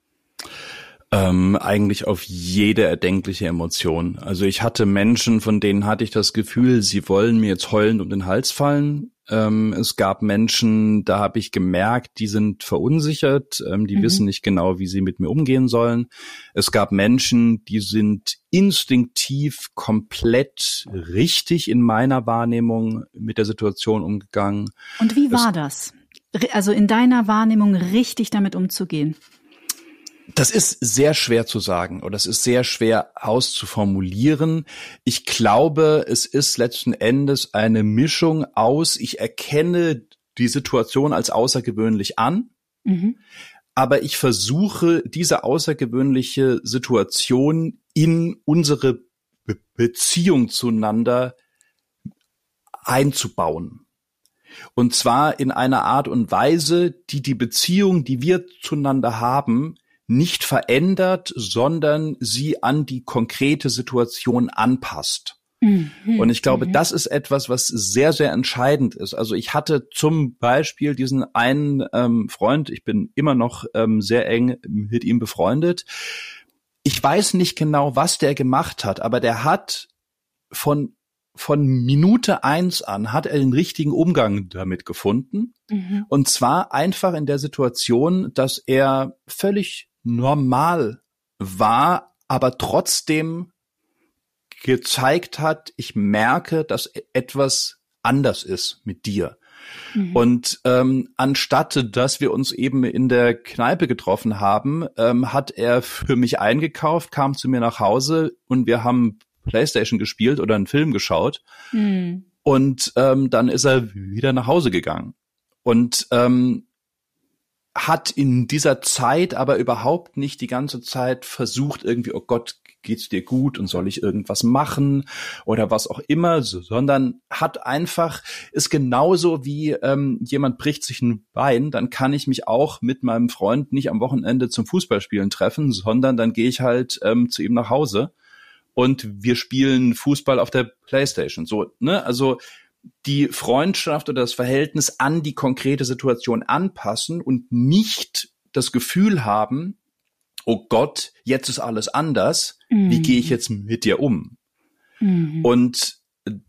Ähm, eigentlich auf jede erdenkliche Emotion. Also ich hatte Menschen, von denen hatte ich das Gefühl, sie wollen mir jetzt heulend um den Hals fallen. Ähm, es gab Menschen, da habe ich gemerkt, die sind verunsichert, ähm, die mhm. wissen nicht genau, wie sie mit mir umgehen sollen. Es gab Menschen, die sind instinktiv komplett richtig in meiner Wahrnehmung mit der Situation umgegangen. Und wie war es, das? Also in deiner Wahrnehmung richtig damit umzugehen? Das ist sehr schwer zu sagen oder es ist sehr schwer auszuformulieren. Ich glaube, es ist letzten Endes eine Mischung aus, ich erkenne die Situation als außergewöhnlich an, mhm. aber ich versuche, diese außergewöhnliche Situation in unsere Be Beziehung zueinander einzubauen. Und zwar in einer Art und Weise, die die Beziehung, die wir zueinander haben, nicht verändert, sondern sie an die konkrete Situation anpasst. Mhm. Und ich glaube, mhm. das ist etwas, was sehr, sehr entscheidend ist. Also ich hatte zum Beispiel diesen einen ähm, Freund, ich bin immer noch ähm, sehr eng mit ihm befreundet. Ich weiß nicht genau, was der gemacht hat, aber der hat von von Minute eins an hat er den richtigen Umgang damit gefunden. Mhm. Und zwar einfach in der Situation, dass er völlig normal war, aber trotzdem gezeigt hat, ich merke, dass etwas anders ist mit dir. Mhm. Und ähm, anstatt dass wir uns eben in der Kneipe getroffen haben, ähm, hat er für mich eingekauft, kam zu mir nach Hause und wir haben Playstation gespielt oder einen Film geschaut. Mhm. Und ähm, dann ist er wieder nach Hause gegangen. Und ähm, hat in dieser Zeit aber überhaupt nicht die ganze Zeit versucht, irgendwie, oh Gott, geht's dir gut und soll ich irgendwas machen oder was auch immer, sondern hat einfach, ist genauso wie ähm, jemand bricht sich ein Bein, dann kann ich mich auch mit meinem Freund nicht am Wochenende zum Fußballspielen treffen, sondern dann gehe ich halt ähm, zu ihm nach Hause und wir spielen Fußball auf der Playstation. So, ne? Also die Freundschaft oder das Verhältnis an die konkrete Situation anpassen und nicht das Gefühl haben, oh Gott, jetzt ist alles anders, mhm. wie gehe ich jetzt mit dir um? Mhm. Und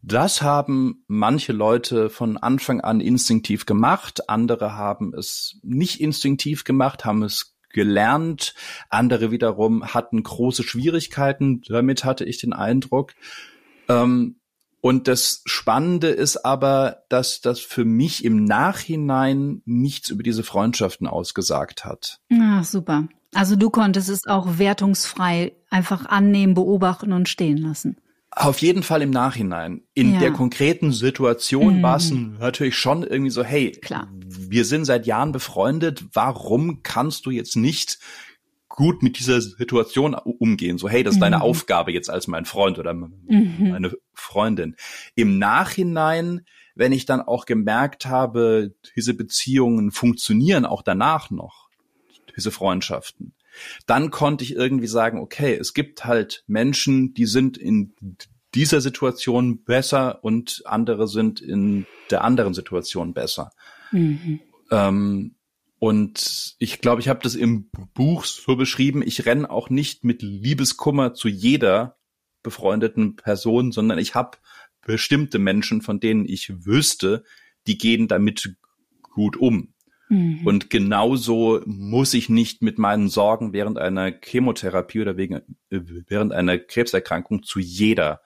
das haben manche Leute von Anfang an instinktiv gemacht, andere haben es nicht instinktiv gemacht, haben es gelernt, andere wiederum hatten große Schwierigkeiten, damit hatte ich den Eindruck. Ähm, und das Spannende ist aber, dass das für mich im Nachhinein nichts über diese Freundschaften ausgesagt hat. Ah, super. Also du konntest es auch wertungsfrei einfach annehmen, beobachten und stehen lassen. Auf jeden Fall im Nachhinein. In Ja. der konkreten Situation Mhm. war es natürlich schon irgendwie so, hey, Klar. wir sind seit Jahren befreundet, warum kannst du jetzt nicht gut mit dieser Situation umgehen? So, hey, das ist deine Mhm. Aufgabe jetzt als mein Freund oder Mhm. meine Freundin. Im Nachhinein, wenn ich dann auch gemerkt habe, diese Beziehungen funktionieren auch danach noch, diese Freundschaften, dann konnte ich irgendwie sagen, okay, es gibt halt Menschen, die sind in dieser Situation besser und andere sind in der anderen Situation besser. Mhm. Ähm, und ich glaube, ich habe das im Buch so beschrieben, ich renne auch nicht mit Liebeskummer zu jeder befreundeten Person, sondern ich habe bestimmte Menschen, von denen ich wüsste, die gehen damit gut um. Mhm. Und genauso muss ich nicht mit meinen Sorgen während einer Chemotherapie oder wegen, äh, während einer Krebserkrankung zu jeder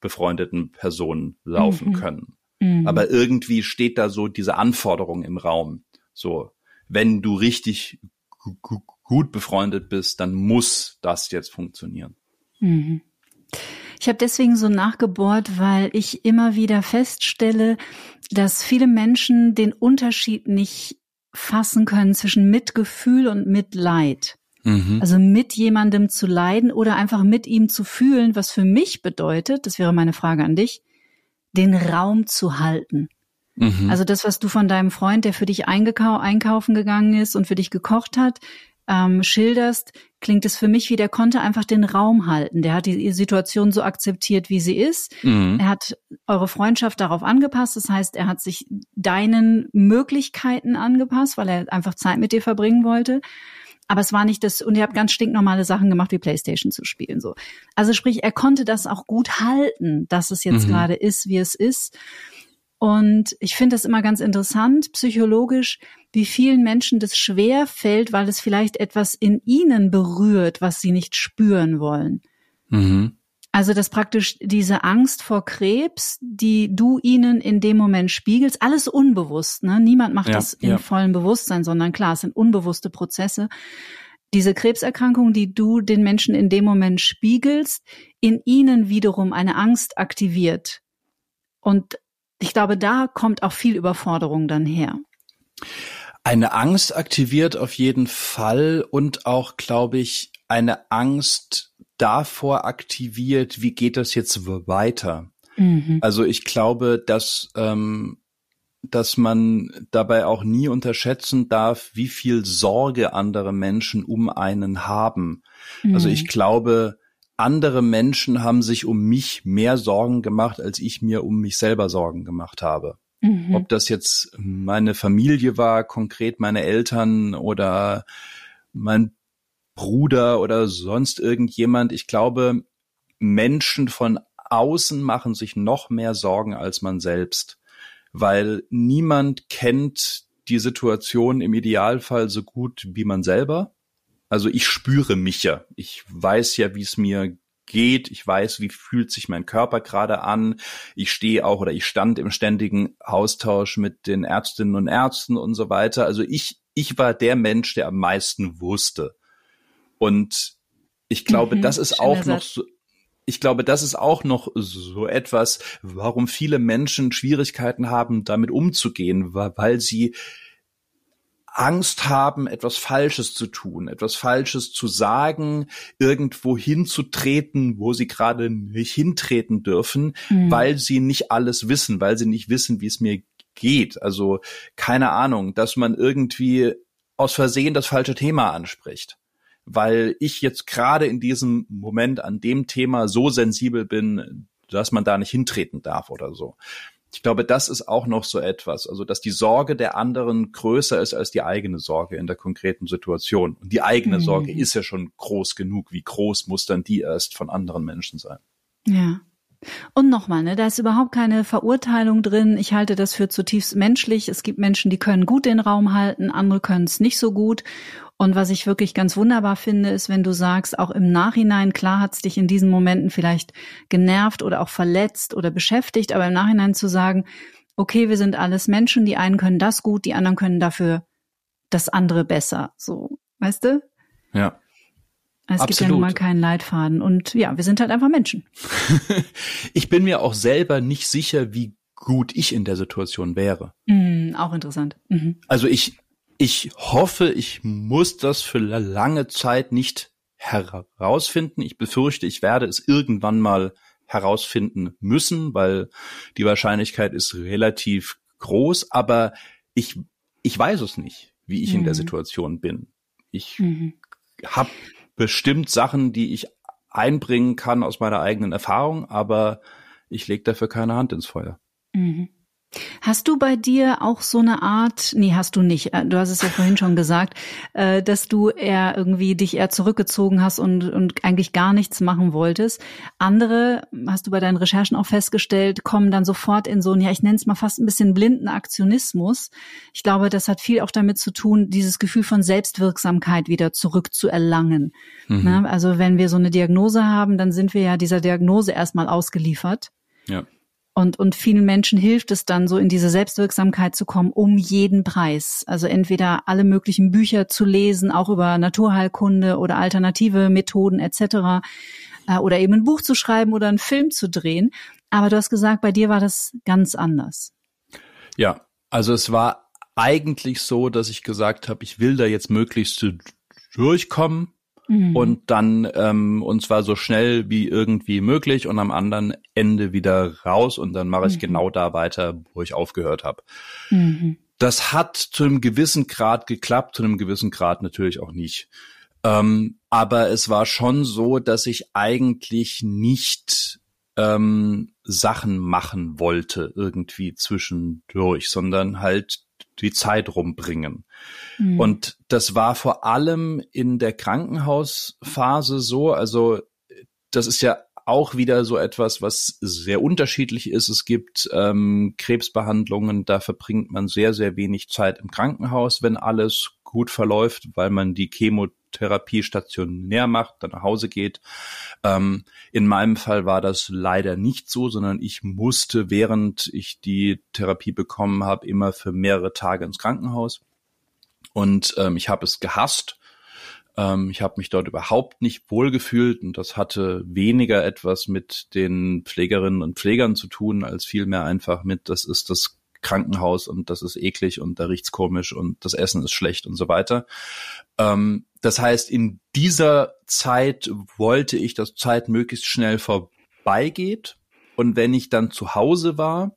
befreundeten Person laufen Mhm. können. Mhm. Aber irgendwie steht da so diese Anforderung im Raum. So, wenn du richtig gu- gu- gut befreundet bist, dann muss das jetzt funktionieren. Mhm. Ich habe deswegen so nachgebohrt, weil ich immer wieder feststelle, dass viele Menschen den Unterschied nicht fassen können zwischen Mitgefühl und Mitleid. Also mit jemandem zu leiden oder einfach mit ihm zu fühlen, was für mich bedeutet, das wäre meine Frage an dich, den Raum zu halten. Mhm. Also das, was du von deinem Freund, der für dich eingekau einkaufen gegangen ist und für dich gekocht hat, ähm, schilderst, klingt es für mich wie, der konnte einfach den Raum halten. Der hat die Situation so akzeptiert, wie sie ist. Mhm. Er hat eure Freundschaft darauf angepasst. Das heißt, er hat sich deinen Möglichkeiten angepasst, weil er einfach Zeit mit dir verbringen wollte. Aber es war nicht das, und ihr habt ganz stinknormale Sachen gemacht, wie Playstation zu spielen, so. Also sprich, er konnte das auch gut halten, dass es jetzt Mhm. gerade ist, wie es ist. Und ich finde das immer ganz interessant, psychologisch, wie vielen Menschen das schwer fällt, weil es vielleicht etwas in ihnen berührt, was sie nicht spüren wollen. Mhm. Also dass praktisch diese Angst vor Krebs, die du ihnen in dem Moment spiegelst, alles unbewusst, ne? Niemand macht Ja, das in ja. vollem Bewusstsein, sondern klar, es sind unbewusste Prozesse. Diese Krebserkrankung, die du den Menschen in dem Moment spiegelst, in ihnen wiederum eine Angst aktiviert. Und ich glaube, da kommt auch viel Überforderung dann her. Eine Angst aktiviert auf jeden Fall und auch, glaube ich, eine Angst davor aktiviert, wie geht das jetzt weiter? Mhm. Also ich glaube, dass, ähm, dass man dabei auch nie unterschätzen darf, wie viel Sorge andere Menschen um einen haben. Also Mhm. ich glaube, andere Menschen haben sich um mich mehr Sorgen gemacht, als ich mir um mich selber Sorgen gemacht habe. Mhm. Ob das jetzt meine Familie war, konkret meine Eltern oder mein Bruder oder sonst irgendjemand. Ich glaube, Menschen von außen machen sich noch mehr Sorgen als man selbst, weil niemand kennt die Situation im Idealfall so gut wie man selber. Also ich spüre mich ja. Ich weiß ja, wie es mir geht. Ich weiß, wie fühlt sich mein Körper gerade an. Ich stehe auch oder ich stand im ständigen Austausch mit den Ärztinnen und Ärzten und so weiter. Also ich, ich war der Mensch, der am meisten wusste. Und ich glaube, Mhm, das ist auch noch Satz. so, ich glaube, das ist auch noch so etwas, warum viele Menschen Schwierigkeiten haben, damit umzugehen, weil sie Angst haben, etwas Falsches zu tun, etwas Falsches zu sagen, irgendwo hinzutreten, wo sie gerade nicht hintreten dürfen, Mhm. weil sie nicht alles wissen, weil sie nicht wissen, wie es mir geht. Also keine Ahnung, dass man irgendwie aus Versehen das falsche Thema anspricht, weil ich jetzt gerade in diesem Moment an dem Thema so sensibel bin, dass man da nicht hintreten darf oder so. Ich glaube, das ist auch noch so etwas, also dass die Sorge der anderen größer ist als die eigene Sorge in der konkreten Situation. Und die eigene Mhm. Sorge ist ja schon groß genug. Wie groß muss dann die erst von anderen Menschen sein? Ja. Und nochmal, ne, da ist überhaupt keine Verurteilung drin. Ich halte das für zutiefst menschlich. Es gibt Menschen, die können gut den Raum halten, andere können es nicht so gut. Und was ich wirklich ganz wunderbar finde, ist, wenn du sagst, auch im Nachhinein, klar hat es dich in diesen Momenten vielleicht genervt oder auch verletzt oder beschäftigt, aber im Nachhinein zu sagen, okay, wir sind alles Menschen, die einen können das gut, die anderen können dafür das andere besser. So, weißt du? Ja. Es Absolut. gibt ja nun mal keinen Leitfaden. Und ja, wir sind halt einfach Menschen. [laughs] ich bin mir auch selber nicht sicher, wie gut ich in der Situation wäre. Mm, auch interessant. Mhm. Also ich, ich hoffe, ich muss das für lange Zeit nicht herausfinden. Ich befürchte, ich werde es irgendwann mal herausfinden müssen, weil die Wahrscheinlichkeit ist relativ groß, aber ich, ich weiß es nicht, wie ich mhm. in der mhm. Situation bin. Ich mhm. habe bestimmt Sachen, die ich einbringen kann aus meiner eigenen Erfahrung, aber ich lege dafür keine Hand ins Feuer. Mhm. Hast du bei dir auch so eine Art, nee, hast du nicht, äh, du hast es ja vorhin schon gesagt, äh, dass du eher irgendwie dich eher zurückgezogen hast und, und eigentlich gar nichts machen wolltest. Andere, hast du bei deinen Recherchen auch festgestellt, kommen dann sofort in so einen, ja, ich nenne es mal fast ein bisschen blinden Aktionismus. Ich glaube, das hat viel auch damit zu tun, dieses Gefühl von Selbstwirksamkeit wieder zurückzuerlangen. Mhm. Ne? also wenn wir so eine Diagnose haben, dann sind wir ja dieser Diagnose erstmal ausgeliefert. Ja. Und, und vielen Menschen hilft es dann, so in diese Selbstwirksamkeit zu kommen, um jeden Preis. Also entweder alle möglichen Bücher zu lesen, auch über Naturheilkunde oder alternative Methoden etc. Äh, oder eben ein Buch zu schreiben oder einen Film zu drehen. Aber du hast gesagt, bei dir war das ganz anders. Ja, also es war eigentlich so, dass ich gesagt habe, ich will da jetzt möglichst durchkommen mhm. und dann ähm, und zwar so schnell wie irgendwie möglich und am anderen Ende wieder raus und dann mache ich mhm. genau da weiter, wo ich aufgehört habe. Mhm. Das hat zu einem gewissen Grad geklappt, zu einem gewissen Grad natürlich auch nicht. Ähm, aber es war schon so, dass ich eigentlich nicht ähm, Sachen machen wollte irgendwie zwischendurch, sondern halt die Zeit rumbringen. Mhm. Und das war vor allem in der Krankenhausphase so. Also das ist ja auch wieder so etwas, was sehr unterschiedlich ist. Es gibt ähm, Krebsbehandlungen, da verbringt man sehr, sehr wenig Zeit im Krankenhaus, wenn alles gut verläuft, weil man die Chemotherapie stationär macht, dann nach Hause geht. Ähm, in meinem Fall war das leider nicht so, sondern ich musste, während ich die Therapie bekommen habe, immer für mehrere Tage ins Krankenhaus. Und ähm, ich habe es gehasst. Ähm, ich habe mich dort überhaupt nicht wohlgefühlt und das hatte weniger etwas mit den Pflegerinnen und Pflegern zu tun, als vielmehr einfach mit, das ist das Krankenhaus und das ist eklig und da riecht's komisch und das Essen ist schlecht und so weiter. Ähm, das heißt, in dieser Zeit wollte ich, dass Zeit möglichst schnell vorbeigeht. Und wenn ich dann zu Hause war,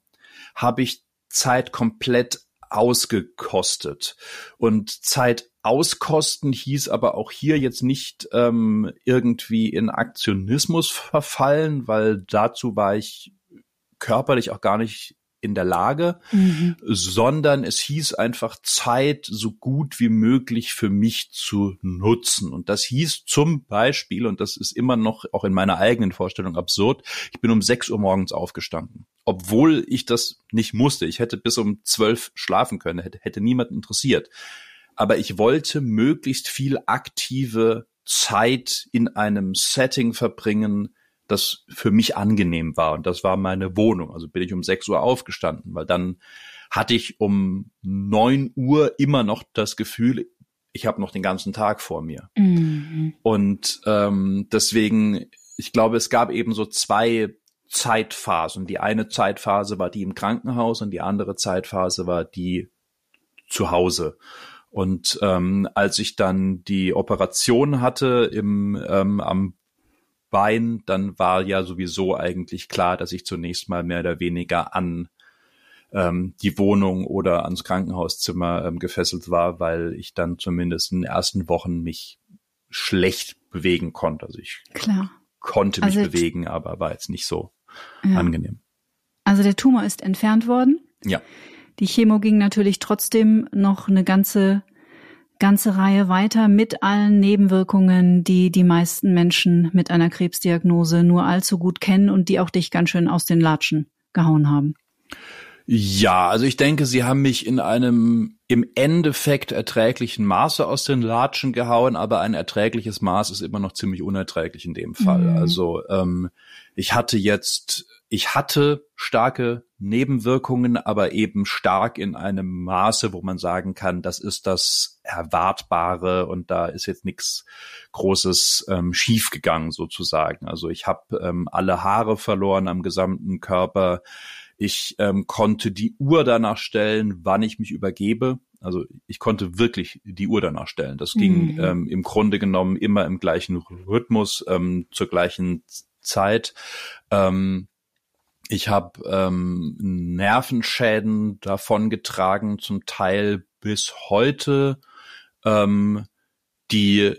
habe ich Zeit komplett ausgekostet. Und Zeit auskosten hieß aber auch hier jetzt nicht ähm, irgendwie in Aktionismus verfallen, weil dazu war ich körperlich auch gar nicht in der Lage, mhm. sondern es hieß einfach Zeit so gut wie möglich für mich zu nutzen. Und das hieß zum Beispiel, und das ist immer noch auch in meiner eigenen Vorstellung absurd, ich bin um sechs Uhr morgens aufgestanden. Obwohl ich das nicht musste. Ich hätte bis um zwölf schlafen können, hätte, hätte niemand interessiert. Aber ich wollte möglichst viel aktive Zeit in einem Setting verbringen, das für mich angenehm war. Und das war meine Wohnung. Also bin ich um 6 Uhr aufgestanden, weil dann hatte ich um 9 Uhr immer noch das Gefühl, ich habe noch den ganzen Tag vor mir. Mhm. Und ähm, deswegen, ich glaube, es gab eben so zwei Zeitphasen. Die eine Zeitphase war die im Krankenhaus und die andere Zeitphase war die zu Hause. Und ähm, als ich dann die Operation hatte im, ähm, am Bein, dann war ja sowieso eigentlich klar, dass ich zunächst mal mehr oder weniger an ähm, die Wohnung oder ans Krankenhauszimmer ähm, gefesselt war, weil ich dann zumindest in den ersten Wochen mich schlecht bewegen konnte. Also ich klar. konnte mich also bewegen, aber war jetzt nicht so ja. angenehm. Also der Tumor ist entfernt worden. Ja. Die Chemo ging natürlich trotzdem noch eine ganze ganze Reihe weiter mit allen Nebenwirkungen, die die meisten Menschen mit einer Krebsdiagnose nur allzu gut kennen und die auch dich ganz schön aus den Latschen gehauen haben. Ja, also ich denke, sie haben mich in einem im Endeffekt erträglichen Maße aus den Latschen gehauen, aber ein erträgliches Maß ist immer noch ziemlich unerträglich in dem Fall. Mhm. Also ähm, ich hatte jetzt, ich hatte starke Nebenwirkungen, aber eben stark in einem Maße, wo man sagen kann, das ist das Erwartbare und da ist jetzt nichts Großes ähm, schiefgegangen sozusagen. Also ich habe ähm, alle Haare verloren am gesamten Körper ich ähm, konnte die Uhr danach stellen, wann ich mich übergebe. Also ich konnte wirklich die Uhr danach stellen. Das ging mhm. ähm, im Grunde genommen immer im gleichen Rhythmus, ähm, zur gleichen Zeit. Ähm, ich habe ähm, Nervenschäden davon getragen, zum Teil bis heute, ähm, die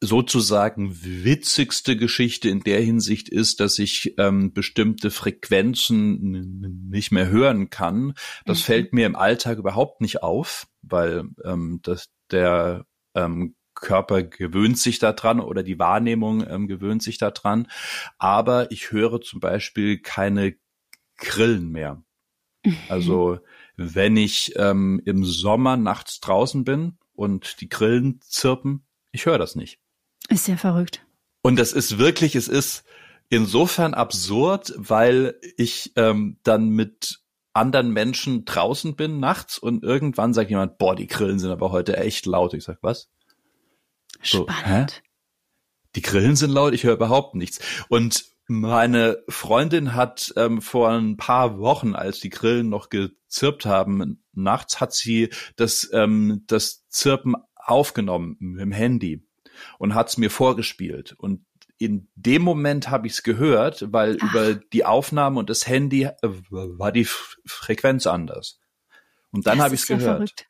sozusagen witzigste Geschichte in der Hinsicht ist, dass ich ähm, bestimmte Frequenzen nicht mehr hören kann. Das mhm. fällt mir im Alltag überhaupt nicht auf, weil ähm, das, der ähm, Körper gewöhnt sich daran oder die Wahrnehmung ähm, gewöhnt sich daran. Aber ich höre zum Beispiel keine Grillen mehr. Also wenn ich ähm, im Sommer nachts draußen bin und die Grillen zirpen, ich höre das nicht. Ist ja verrückt. Und das ist wirklich, es ist insofern absurd, weil ich ähm, dann mit anderen Menschen draußen bin nachts und irgendwann sagt jemand, boah, die Grillen sind aber heute echt laut. Ich sag, was? So, Spannend. Hä? Die Grillen sind laut, ich höre überhaupt nichts. Und meine Freundin hat ähm, vor ein paar Wochen, als die Grillen noch gezirpt haben, nachts hat sie das, ähm, das Zirpen aufgenommen mit dem Handy und hat's mir vorgespielt. Und in dem Moment habe ich es gehört, weil Ach. über die Aufnahme und das Handy äh, war die Frequenz anders. Und dann habe ich es gehört. Verrückt.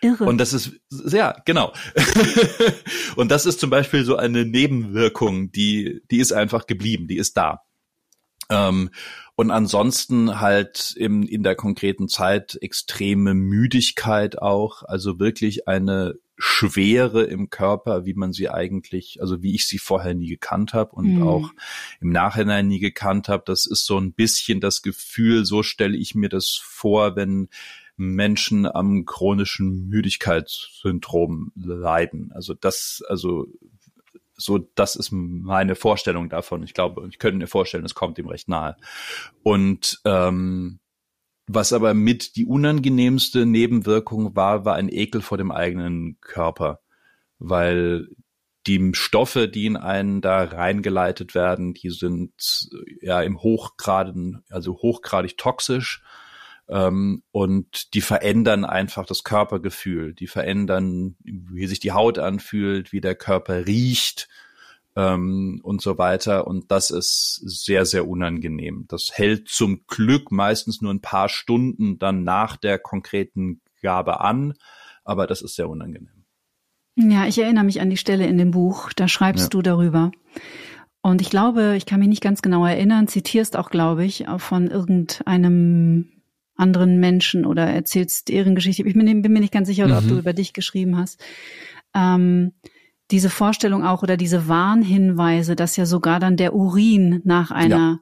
Irre. Und das ist, ja, genau. [laughs] und das ist zum Beispiel so eine Nebenwirkung, die, die ist einfach geblieben, die ist da. Ähm, und ansonsten halt im, in der konkreten Zeit extreme Müdigkeit auch, also wirklich eine Schwere im Körper, wie man sie eigentlich, also wie ich sie vorher nie gekannt habe und mhm. auch im Nachhinein nie gekannt habe. Das ist so ein bisschen das Gefühl, so stelle ich mir das vor, wenn Menschen am chronischen Müdigkeitssyndrom leiden. Also das, also so, das ist meine Vorstellung davon. Ich glaube, ich könnte mir vorstellen, es kommt ihm recht nahe. Und ähm, was aber mit die unangenehmste Nebenwirkung war, war ein Ekel vor dem eigenen Körper, weil die Stoffe, die in einen da reingeleitet werden, die sind ja im Hochgraden, also hochgradig toxisch ähm, und die verändern einfach das Körpergefühl, die verändern, wie sich die Haut anfühlt, wie der Körper riecht, ähm, und so weiter. Und das ist sehr, sehr unangenehm. Das hält zum Glück meistens nur ein paar Stunden dann nach der konkreten Gabe an, aber das ist sehr unangenehm. Ja, ich erinnere mich an die Stelle in dem Buch, da schreibst ja. du darüber. Und ich glaube, ich kann mich nicht ganz genau erinnern, zitierst auch, glaube ich, von irgendeinem anderen Menschen oder erzählst deren Geschichte. Ich bin, bin mir nicht ganz sicher, mhm. ob du über dich geschrieben hast. Ähm, diese Vorstellung auch oder diese Warnhinweise, dass ja sogar dann der Urin nach einer ja.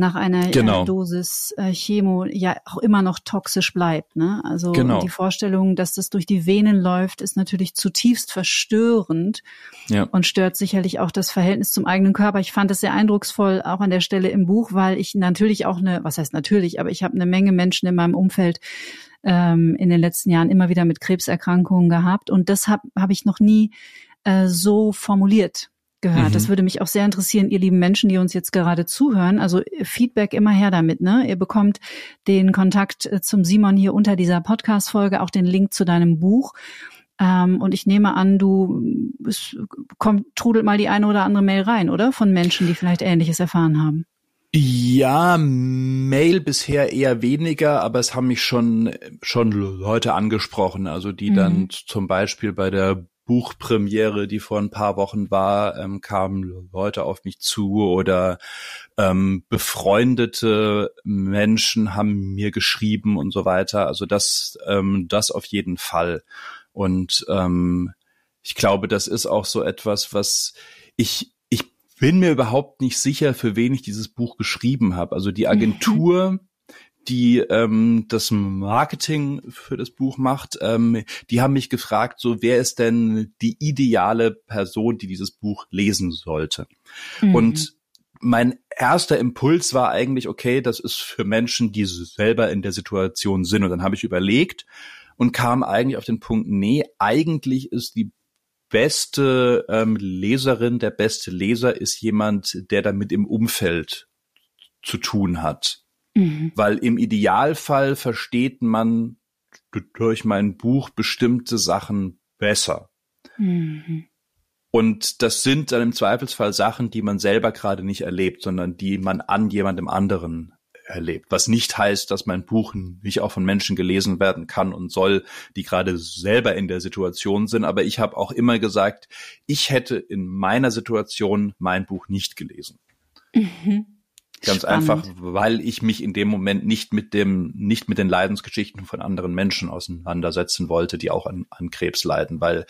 Nach einer äh, genau. Dosis äh, Chemo ja auch immer noch toxisch bleibt. Ne? Also genau. die Vorstellung, dass das durch die Venen läuft, ist natürlich zutiefst verstörend ja. und stört sicherlich auch das Verhältnis zum eigenen Körper. Ich fand es sehr eindrucksvoll auch an der Stelle im Buch, weil ich natürlich auch eine, was heißt natürlich, aber ich habe eine Menge Menschen in meinem Umfeld ähm, in den letzten Jahren immer wieder mit Krebserkrankungen gehabt und das habe hab ich noch nie äh, so formuliert gehört. Mhm. Das würde mich auch sehr interessieren, ihr lieben Menschen, die uns jetzt gerade zuhören. Also Feedback immer her damit. Ne? Ihr bekommt den Kontakt äh, zum Simon hier unter dieser Podcast-Folge, auch den Link zu deinem Buch. Ähm, und ich nehme an, du es kommt, trudelt mal die eine oder andere Mail rein, oder? Von Menschen, die vielleicht Ähnliches erfahren haben. Ja, Mail bisher eher weniger, aber es haben mich schon schon Leute angesprochen, also die mhm. dann zum Beispiel bei der Buchpremiere, die vor ein paar Wochen war, ähm, kamen Leute auf mich zu oder ähm, befreundete Menschen haben mir geschrieben und so weiter. Also das, ähm, das auf jeden Fall. Und ähm, ich glaube, das ist auch so etwas, was ich ich bin mir überhaupt nicht sicher, für wen ich dieses Buch geschrieben habe. Also die Agentur, mhm die ähm, das Marketing für das Buch macht, ähm, die haben mich gefragt, so wer ist denn die ideale Person, die dieses Buch lesen sollte? Mhm. Und mein erster Impuls war eigentlich, okay, das ist für Menschen, die selber in der Situation sind. Und dann habe ich überlegt und kam eigentlich auf den Punkt, nee, eigentlich ist die beste ähm, Leserin, der beste Leser ist jemand, der damit im Umfeld zu tun hat. Mhm. Weil im Idealfall versteht man durch mein Buch bestimmte Sachen besser. Mhm. Und das sind dann im Zweifelsfall Sachen, die man selber gerade nicht erlebt, sondern die man an jemandem anderen erlebt. Was nicht heißt, dass mein Buch nicht auch von Menschen gelesen werden kann und soll, die gerade selber in der Situation sind. Aber ich habe auch immer gesagt, ich hätte in meiner Situation mein Buch nicht gelesen. Mhm. Ganz Spannend. einfach, weil ich mich in dem Moment nicht mit dem, nicht mit den Leidensgeschichten von anderen Menschen auseinandersetzen wollte, die auch an, an Krebs leiden, weil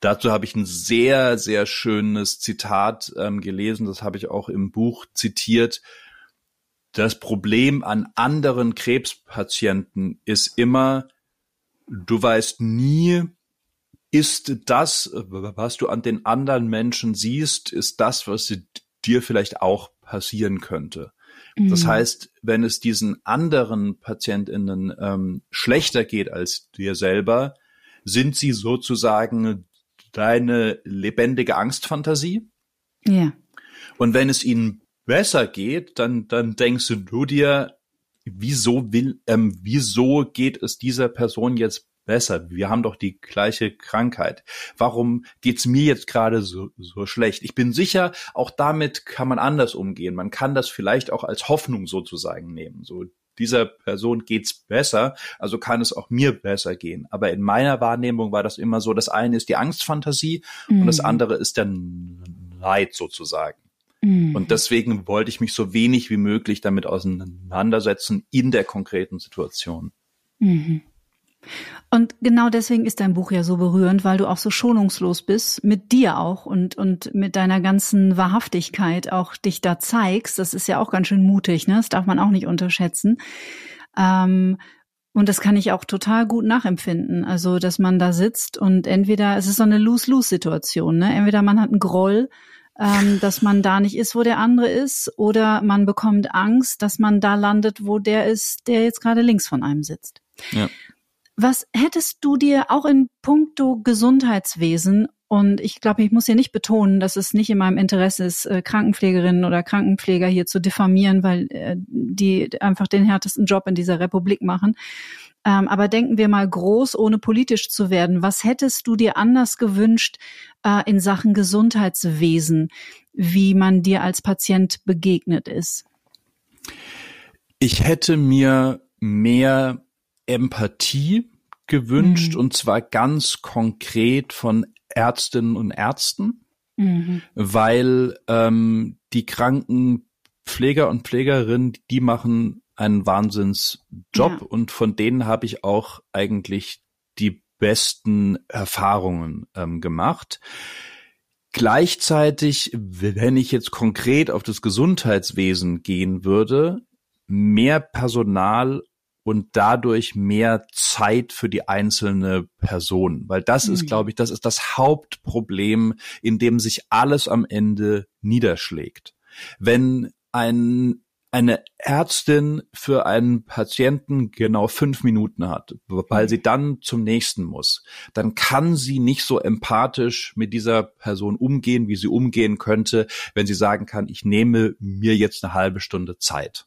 dazu habe ich ein sehr, sehr schönes Zitat ähm, gelesen, das habe ich auch im Buch zitiert. Das Problem an anderen Krebspatienten ist immer, du weißt nie, ist das, was du an den anderen Menschen siehst, ist das, was dir vielleicht auch passieren könnte. Mhm. Das heißt, wenn es diesen anderen PatientInnen ähm, schlechter geht als dir selber, sind sie sozusagen deine lebendige Angstfantasie. Ja. Und wenn es ihnen besser geht, dann, dann denkst du dir, wieso will, ähm, wieso geht es dieser Person jetzt besser? Wir haben doch die gleiche Krankheit. Warum geht's mir jetzt gerade so, so schlecht? Ich bin sicher, auch damit kann man anders umgehen. Man kann das vielleicht auch als Hoffnung sozusagen nehmen. So, dieser Person geht's besser, also kann es auch mir besser gehen. Aber in meiner Wahrnehmung war das immer so, das eine ist die Angstfantasie mhm. und das mhm. andere ist der Neid sozusagen. Mhm. Und deswegen wollte ich mich so wenig wie möglich damit auseinandersetzen in der konkreten Situation. Mhm. Und genau deswegen ist dein Buch ja so berührend, weil du auch so schonungslos bist, mit dir auch und, und mit deiner ganzen Wahrhaftigkeit auch dich da zeigst. Das ist ja auch ganz schön mutig, ne? Das darf man auch nicht unterschätzen. Ähm, und das kann ich auch total gut nachempfinden. Also, dass man da sitzt und entweder, es ist so eine Lose-Lose-Situation, ne? Entweder man hat einen Groll, ähm, dass man da nicht ist, wo der andere ist, oder man bekommt Angst, dass man da landet, wo der ist, der jetzt gerade links von einem sitzt. Ja. Was hättest du dir auch in puncto Gesundheitswesen und ich glaube, ich muss hier nicht betonen, dass es nicht in meinem Interesse ist, äh, Krankenpflegerinnen oder Krankenpfleger hier zu diffamieren, weil äh, die einfach den härtesten Job in dieser Republik machen. Ähm, aber denken wir mal groß, ohne politisch zu werden. Was hättest du dir anders gewünscht äh, in Sachen Gesundheitswesen, wie man dir als Patient begegnet ist? Ich hätte mir mehr Empathie gewünscht mhm. und zwar ganz konkret von Ärztinnen und Ärzten, mhm. weil ähm, die Krankenpfleger und Pflegerinnen, die machen einen Wahnsinnsjob ja. und von denen habe ich auch eigentlich die besten Erfahrungen ähm, gemacht. Gleichzeitig, wenn ich jetzt konkret auf das Gesundheitswesen gehen würde, mehr Personal und dadurch mehr Zeit für die einzelne Person. Weil das mhm. ist, glaube ich, das ist das Hauptproblem, in dem sich alles am Ende niederschlägt. Wenn ein eine Ärztin für einen Patienten genau fünf Minuten hat, weil sie dann zum nächsten muss, dann kann sie nicht so empathisch mit dieser Person umgehen, wie sie umgehen könnte, wenn sie sagen kann, ich nehme mir jetzt eine halbe Stunde Zeit.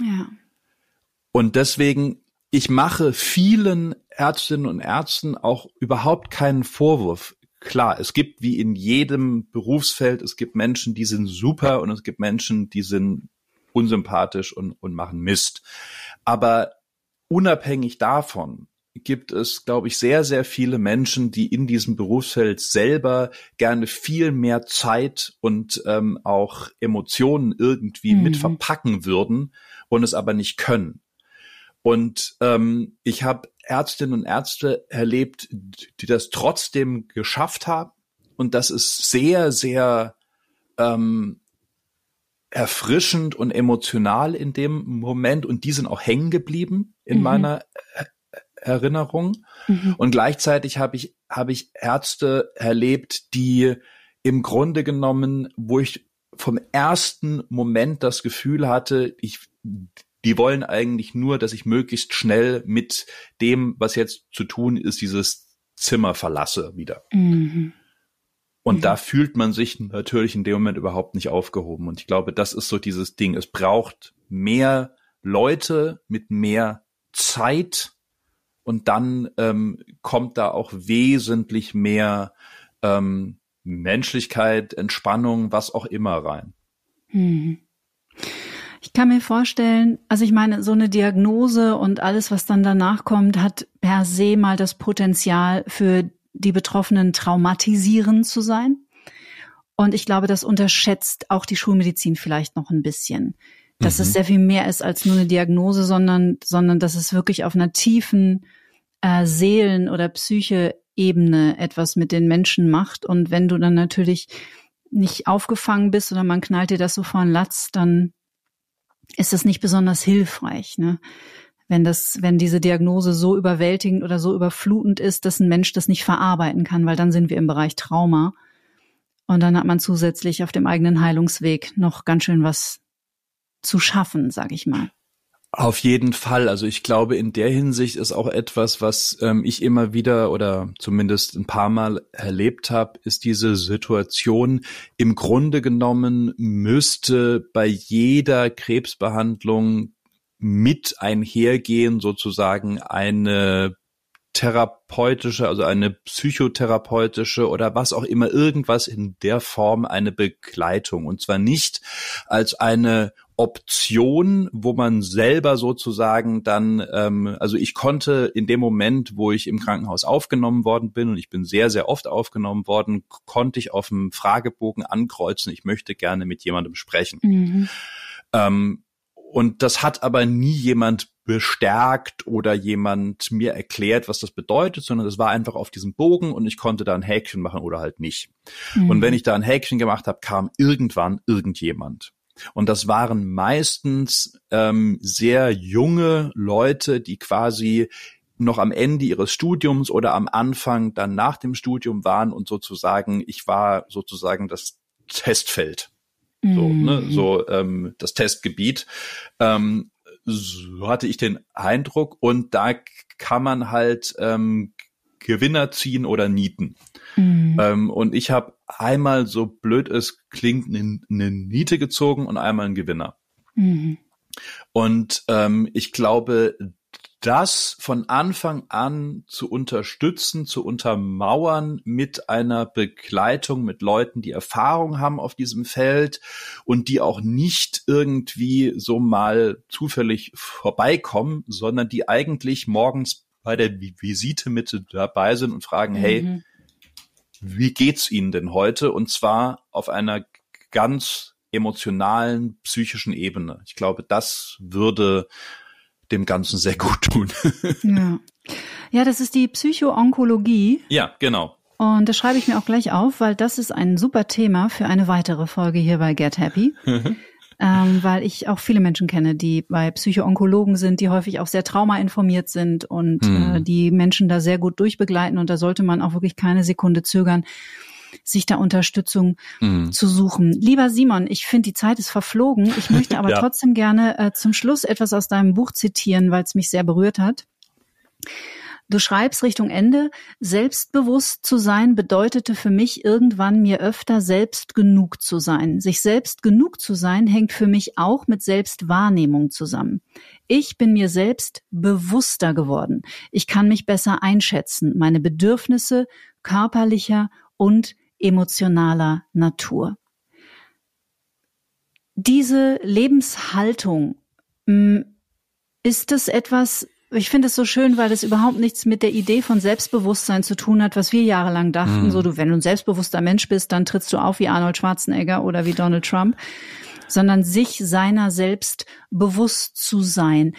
Ja. Und deswegen, ich mache vielen Ärztinnen und Ärzten auch überhaupt keinen Vorwurf. Klar, es gibt wie in jedem Berufsfeld, es gibt Menschen, die sind super und es gibt Menschen, die sind unsympathisch und, und machen Mist. Aber unabhängig davon gibt es, glaube ich, sehr, sehr viele Menschen, die in diesem Berufsfeld selber gerne viel mehr Zeit und ähm, auch Emotionen irgendwie mhm. mit verpacken würden und es aber nicht können. Und ähm, ich habe Ärztinnen und Ärzte erlebt, die das trotzdem geschafft haben. Und das ist sehr, sehr ähm, erfrischend und emotional in dem Moment und die sind auch hängen geblieben in mhm. meiner Erinnerung. Mhm. Und gleichzeitig habe ich, habe ich Ärzte erlebt, die im Grunde genommen, wo ich vom ersten Moment das Gefühl hatte, ich, die wollen eigentlich nur, dass ich möglichst schnell mit dem, was jetzt zu tun ist, dieses Zimmer verlasse wieder. Mhm. Und mhm. da fühlt man sich natürlich in dem Moment überhaupt nicht aufgehoben. Und ich glaube, das ist so dieses Ding. Es braucht mehr Leute mit mehr Zeit und dann ähm, kommt da auch wesentlich mehr ähm, Menschlichkeit, Entspannung, was auch immer rein. Mhm. Ich kann mir vorstellen, also ich meine, so eine Diagnose und alles, was dann danach kommt, hat per se mal das Potenzial für die Betroffenen traumatisierend zu sein. Und ich glaube, das unterschätzt auch die Schulmedizin vielleicht noch ein bisschen. Dass mhm. es sehr viel mehr ist als nur eine Diagnose, sondern, sondern dass es wirklich auf einer tiefen äh, Seelen- oder Psyche-Ebene etwas mit den Menschen macht. Und wenn du dann natürlich nicht aufgefangen bist oder man knallt dir das so vor den Latz, dann ist das nicht besonders hilfreich. Ne? wenn das, wenn diese Diagnose so überwältigend oder so überflutend ist, dass ein Mensch das nicht verarbeiten kann, weil dann sind wir im Bereich Trauma. Und dann hat man zusätzlich auf dem eigenen Heilungsweg noch ganz schön was zu schaffen, sag ich mal. Auf jeden Fall. Also ich glaube, in der Hinsicht ist auch etwas, was ähm, ich immer wieder oder zumindest ein paar Mal erlebt habe, ist diese Situation. Im Grunde genommen müsste bei jeder Krebsbehandlung mit einhergehen sozusagen eine therapeutische, also eine psychotherapeutische oder was auch immer, irgendwas in der Form eine Begleitung. Und zwar nicht als eine Option, wo man selber sozusagen dann, ähm, also ich konnte in dem Moment, wo ich im Krankenhaus aufgenommen worden bin, und ich bin sehr, sehr oft aufgenommen worden, konnte ich auf dem Fragebogen ankreuzen, ich möchte gerne mit jemandem sprechen. Mhm. Ähm, und das hat aber nie jemand bestärkt oder jemand mir erklärt, was das bedeutet, sondern das war einfach auf diesem Bogen und ich konnte da ein Häkchen machen oder halt nicht. Mhm. Und wenn ich da ein Häkchen gemacht habe, kam irgendwann irgendjemand. Und das waren meistens ähm, sehr junge Leute, die quasi noch am Ende ihres Studiums oder am Anfang dann nach dem Studium waren und sozusagen, ich war sozusagen das Testfeld. So, ne, mhm. so ähm, das Testgebiet. Ähm, so hatte ich den Eindruck und da kann man halt ähm, Gewinner ziehen oder nieten. Mhm. Ähm, und ich habe einmal, so blöd es klingt, eine, eine Niete gezogen und einmal einen Gewinner. Mhm. Und ähm, ich glaube, das von Anfang an zu unterstützen, zu untermauern mit einer Begleitung mit Leuten, die Erfahrung haben auf diesem Feld und die auch nicht irgendwie so mal zufällig vorbeikommen, sondern die eigentlich morgens bei der Visite mit dabei sind und fragen, mhm. hey, wie geht's Ihnen denn heute? Und zwar auf einer ganz emotionalen, psychischen Ebene. Ich glaube, das würde dem Ganzen sehr gut tun. [laughs] ja. ja, das ist die Psychoonkologie. Ja, genau. Und das schreibe ich mir auch gleich auf, weil das ist ein super Thema für eine weitere Folge hier bei Get Happy. [laughs] ähm, weil ich auch viele Menschen kenne, die bei Psychoonkologen sind, die häufig auch sehr traumainformiert sind und hm. äh, die Menschen da sehr gut durchbegleiten. Und da sollte man auch wirklich keine Sekunde zögern, sich da Unterstützung mhm. zu suchen. Lieber Simon, ich finde, die Zeit ist verflogen. Ich [laughs] möchte aber ja. trotzdem gerne äh, zum Schluss etwas aus deinem Buch zitieren, weil es mich sehr berührt hat. Du schreibst Richtung Ende, selbstbewusst zu sein bedeutete für mich irgendwann mir öfter selbst genug zu sein. Sich selbst genug zu sein hängt für mich auch mit Selbstwahrnehmung zusammen. Ich bin mir selbst bewusster geworden. Ich kann mich besser einschätzen, meine Bedürfnisse körperlicher und emotionaler Natur. Diese Lebenshaltung, mm, ist es etwas, ich finde es so schön, weil es überhaupt nichts mit der Idee von Selbstbewusstsein zu tun hat, was wir jahrelang dachten. Mhm. So, du, wenn du ein selbstbewusster Mensch bist, dann trittst du auf wie Arnold Schwarzenegger oder wie Donald Trump. sondern sich seiner selbst bewusst zu sein.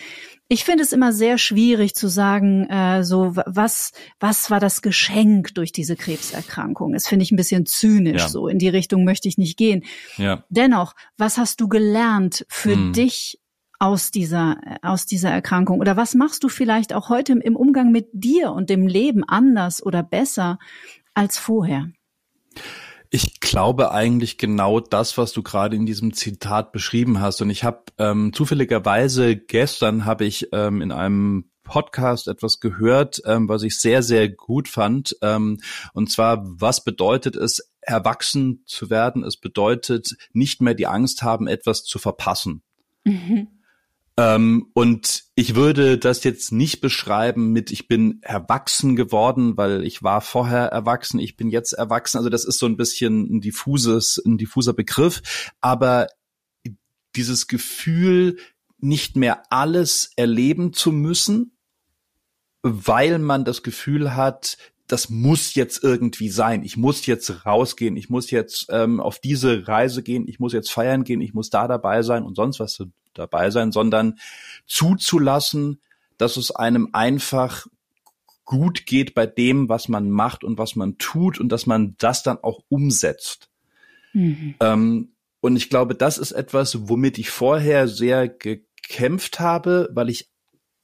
Ich finde es immer sehr schwierig zu sagen, äh, so was was war das Geschenk durch diese Krebserkrankung? Das finde ich ein bisschen zynisch. Ja. So in die Richtung möchte ich nicht gehen. Ja. Dennoch, was hast du gelernt für hm. dich aus dieser aus dieser Erkrankung? Oder was machst du vielleicht auch heute im Umgang mit dir und dem Leben anders oder besser als vorher? Ich glaube eigentlich genau das, was du gerade in diesem Zitat beschrieben hast. Und ich habe ähm, zufälligerweise gestern habe ich ähm, in einem Podcast etwas gehört, ähm, was ich sehr, sehr gut fand. Ähm, und zwar, was bedeutet es, erwachsen zu werden? Es bedeutet nicht mehr die Angst haben, etwas zu verpassen. Mhm. Ähm, und ich würde das jetzt nicht beschreiben mit, ich bin erwachsen geworden, weil ich war vorher erwachsen, ich bin jetzt erwachsen. Also das ist so ein bisschen ein diffuses, ein diffuser Begriff. Aber dieses Gefühl, nicht mehr alles erleben zu müssen, weil man das Gefühl hat, das muss jetzt irgendwie sein. Ich muss jetzt rausgehen. Ich muss jetzt ähm, auf diese Reise gehen. Ich muss jetzt feiern gehen. Ich muss da dabei sein und sonst was dabei sein, sondern zuzulassen, dass es einem einfach gut geht bei dem, was man macht und was man tut und dass man das dann auch umsetzt. Mhm. Ähm, und ich glaube, das ist etwas, womit ich vorher sehr gekämpft habe, weil ich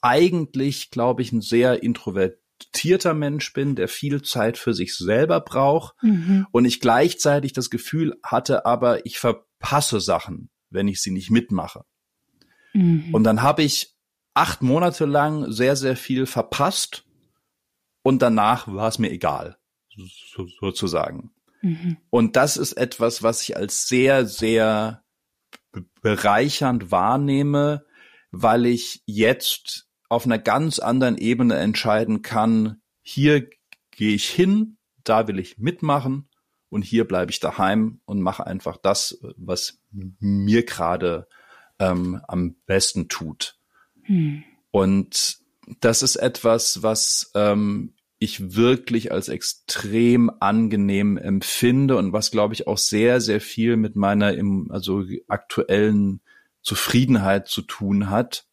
eigentlich, glaube ich, ein sehr introvertierter Mensch bin, der viel Zeit für sich selber braucht mhm. und ich gleichzeitig das Gefühl hatte, aber ich verpasse Sachen, wenn ich sie nicht mitmache. Mhm. Und dann habe ich acht Monate lang sehr, sehr viel verpasst und danach war es mir egal, so, sozusagen. Mhm. Und das ist etwas, was ich als sehr, sehr bereichernd wahrnehme, weil ich jetzt auf einer ganz anderen Ebene entscheiden kann, hier gehe ich hin, da will ich mitmachen und hier bleibe ich daheim und mache einfach das, was mir gerade ähm, am besten tut. Hm. Und das ist etwas, was ähm, ich wirklich als extrem angenehm empfinde und was, glaube ich, auch sehr, sehr viel mit meiner im, also aktuellen Zufriedenheit zu tun hat.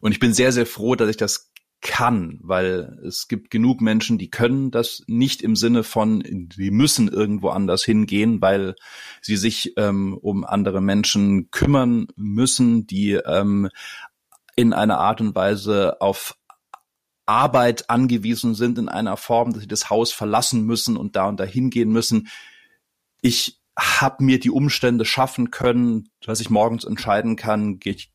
Und ich bin sehr, sehr froh, dass ich das kann, weil es gibt genug Menschen, die können das nicht im Sinne von, die müssen irgendwo anders hingehen, weil sie sich ähm, um andere Menschen kümmern müssen, die ähm, in einer Art und Weise auf Arbeit angewiesen sind in einer Form, dass sie das Haus verlassen müssen und da und da hingehen müssen. Ich habe mir die Umstände schaffen können, dass ich morgens entscheiden kann, gehe ich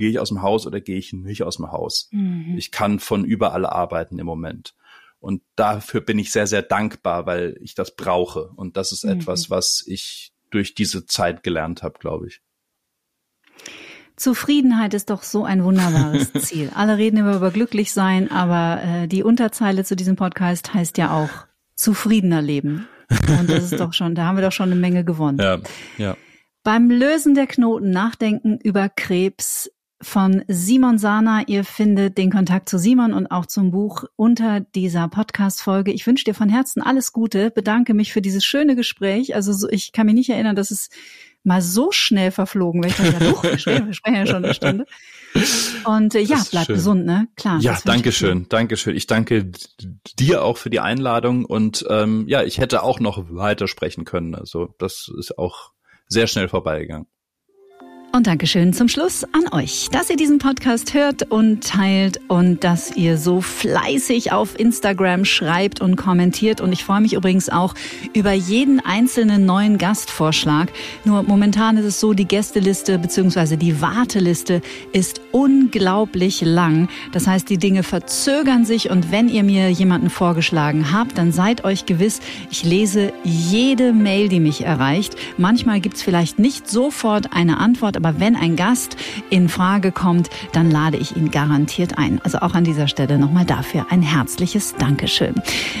gehe ich aus dem Haus oder gehe ich nicht aus dem Haus. Mhm. Ich kann von überall arbeiten im Moment. Und dafür bin ich sehr, sehr dankbar, weil ich das brauche. Und das ist mhm. etwas, was ich durch diese Zeit gelernt habe, glaube ich. Zufriedenheit ist doch so ein wunderbares [laughs] Ziel. Alle reden immer über glücklich sein, aber äh, die Unterzeile zu diesem Podcast heißt ja auch zufriedener Leben. Und das ist doch schon, da haben wir doch schon eine Menge gewonnen. Ja, ja. Beim Lösen der Knoten nachdenken über Krebs von Simon Sana. Ihr findet den Kontakt zu Simon und auch zum Buch unter dieser Podcast-Folge. Ich wünsche dir von Herzen alles Gute, bedanke mich für dieses schöne Gespräch. Also so, ich kann mich nicht erinnern, dass es mal so schnell verflogen wäre. Ich dachte, ja, doch, wir sprechen, ja schon eine Stunde. Und äh, ja, bleib schön. gesund, ne? Klar. Ja, danke schön, danke schön. Ich danke dir auch für die Einladung und ähm, ja, ich hätte auch noch weiter sprechen können. Also das ist auch sehr schnell vorbeigegangen. Und Dankeschön zum Schluss an euch, dass ihr diesen Podcast hört und teilt und dass ihr so fleißig auf Instagram schreibt und kommentiert. Und ich freue mich übrigens auch über jeden einzelnen neuen Gastvorschlag. Nur momentan ist es so, die Gästeliste bzw. die Warteliste ist unglaublich lang. Das heißt, die Dinge verzögern sich und wenn ihr mir jemanden vorgeschlagen habt, dann seid euch gewiss, ich lese jede Mail, die mich erreicht. Manchmal gibt's vielleicht nicht sofort eine Antwort, Aber wenn ein Gast in Frage kommt, dann lade ich ihn garantiert ein. Also auch an dieser Stelle nochmal dafür ein herzliches Dankeschön.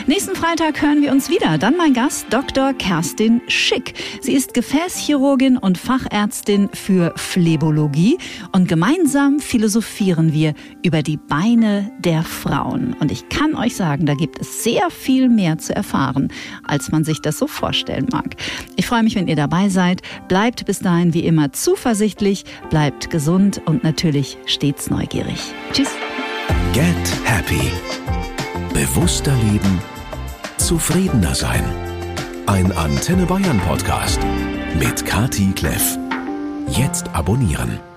Nächsten Freitag hören wir uns wieder. Dann mein Gast Dr. Kerstin Schick. Sie ist Gefäßchirurgin und Fachärztin für Phlebologie und gemeinsam philosophieren wir über die Beine der Frauen. Und ich kann euch sagen, da gibt es sehr viel mehr zu erfahren, als man sich das so vorstellen mag. Ich freue mich, wenn ihr dabei seid. Bleibt bis dahin wie immer zuversichtlich, bleibt gesund und natürlich stets neugierig. Tschüss. Get Happy. Bewusster leben. Zufriedener sein. Ein Antenne Bayern Podcast mit Kati Kleff. Jetzt abonnieren.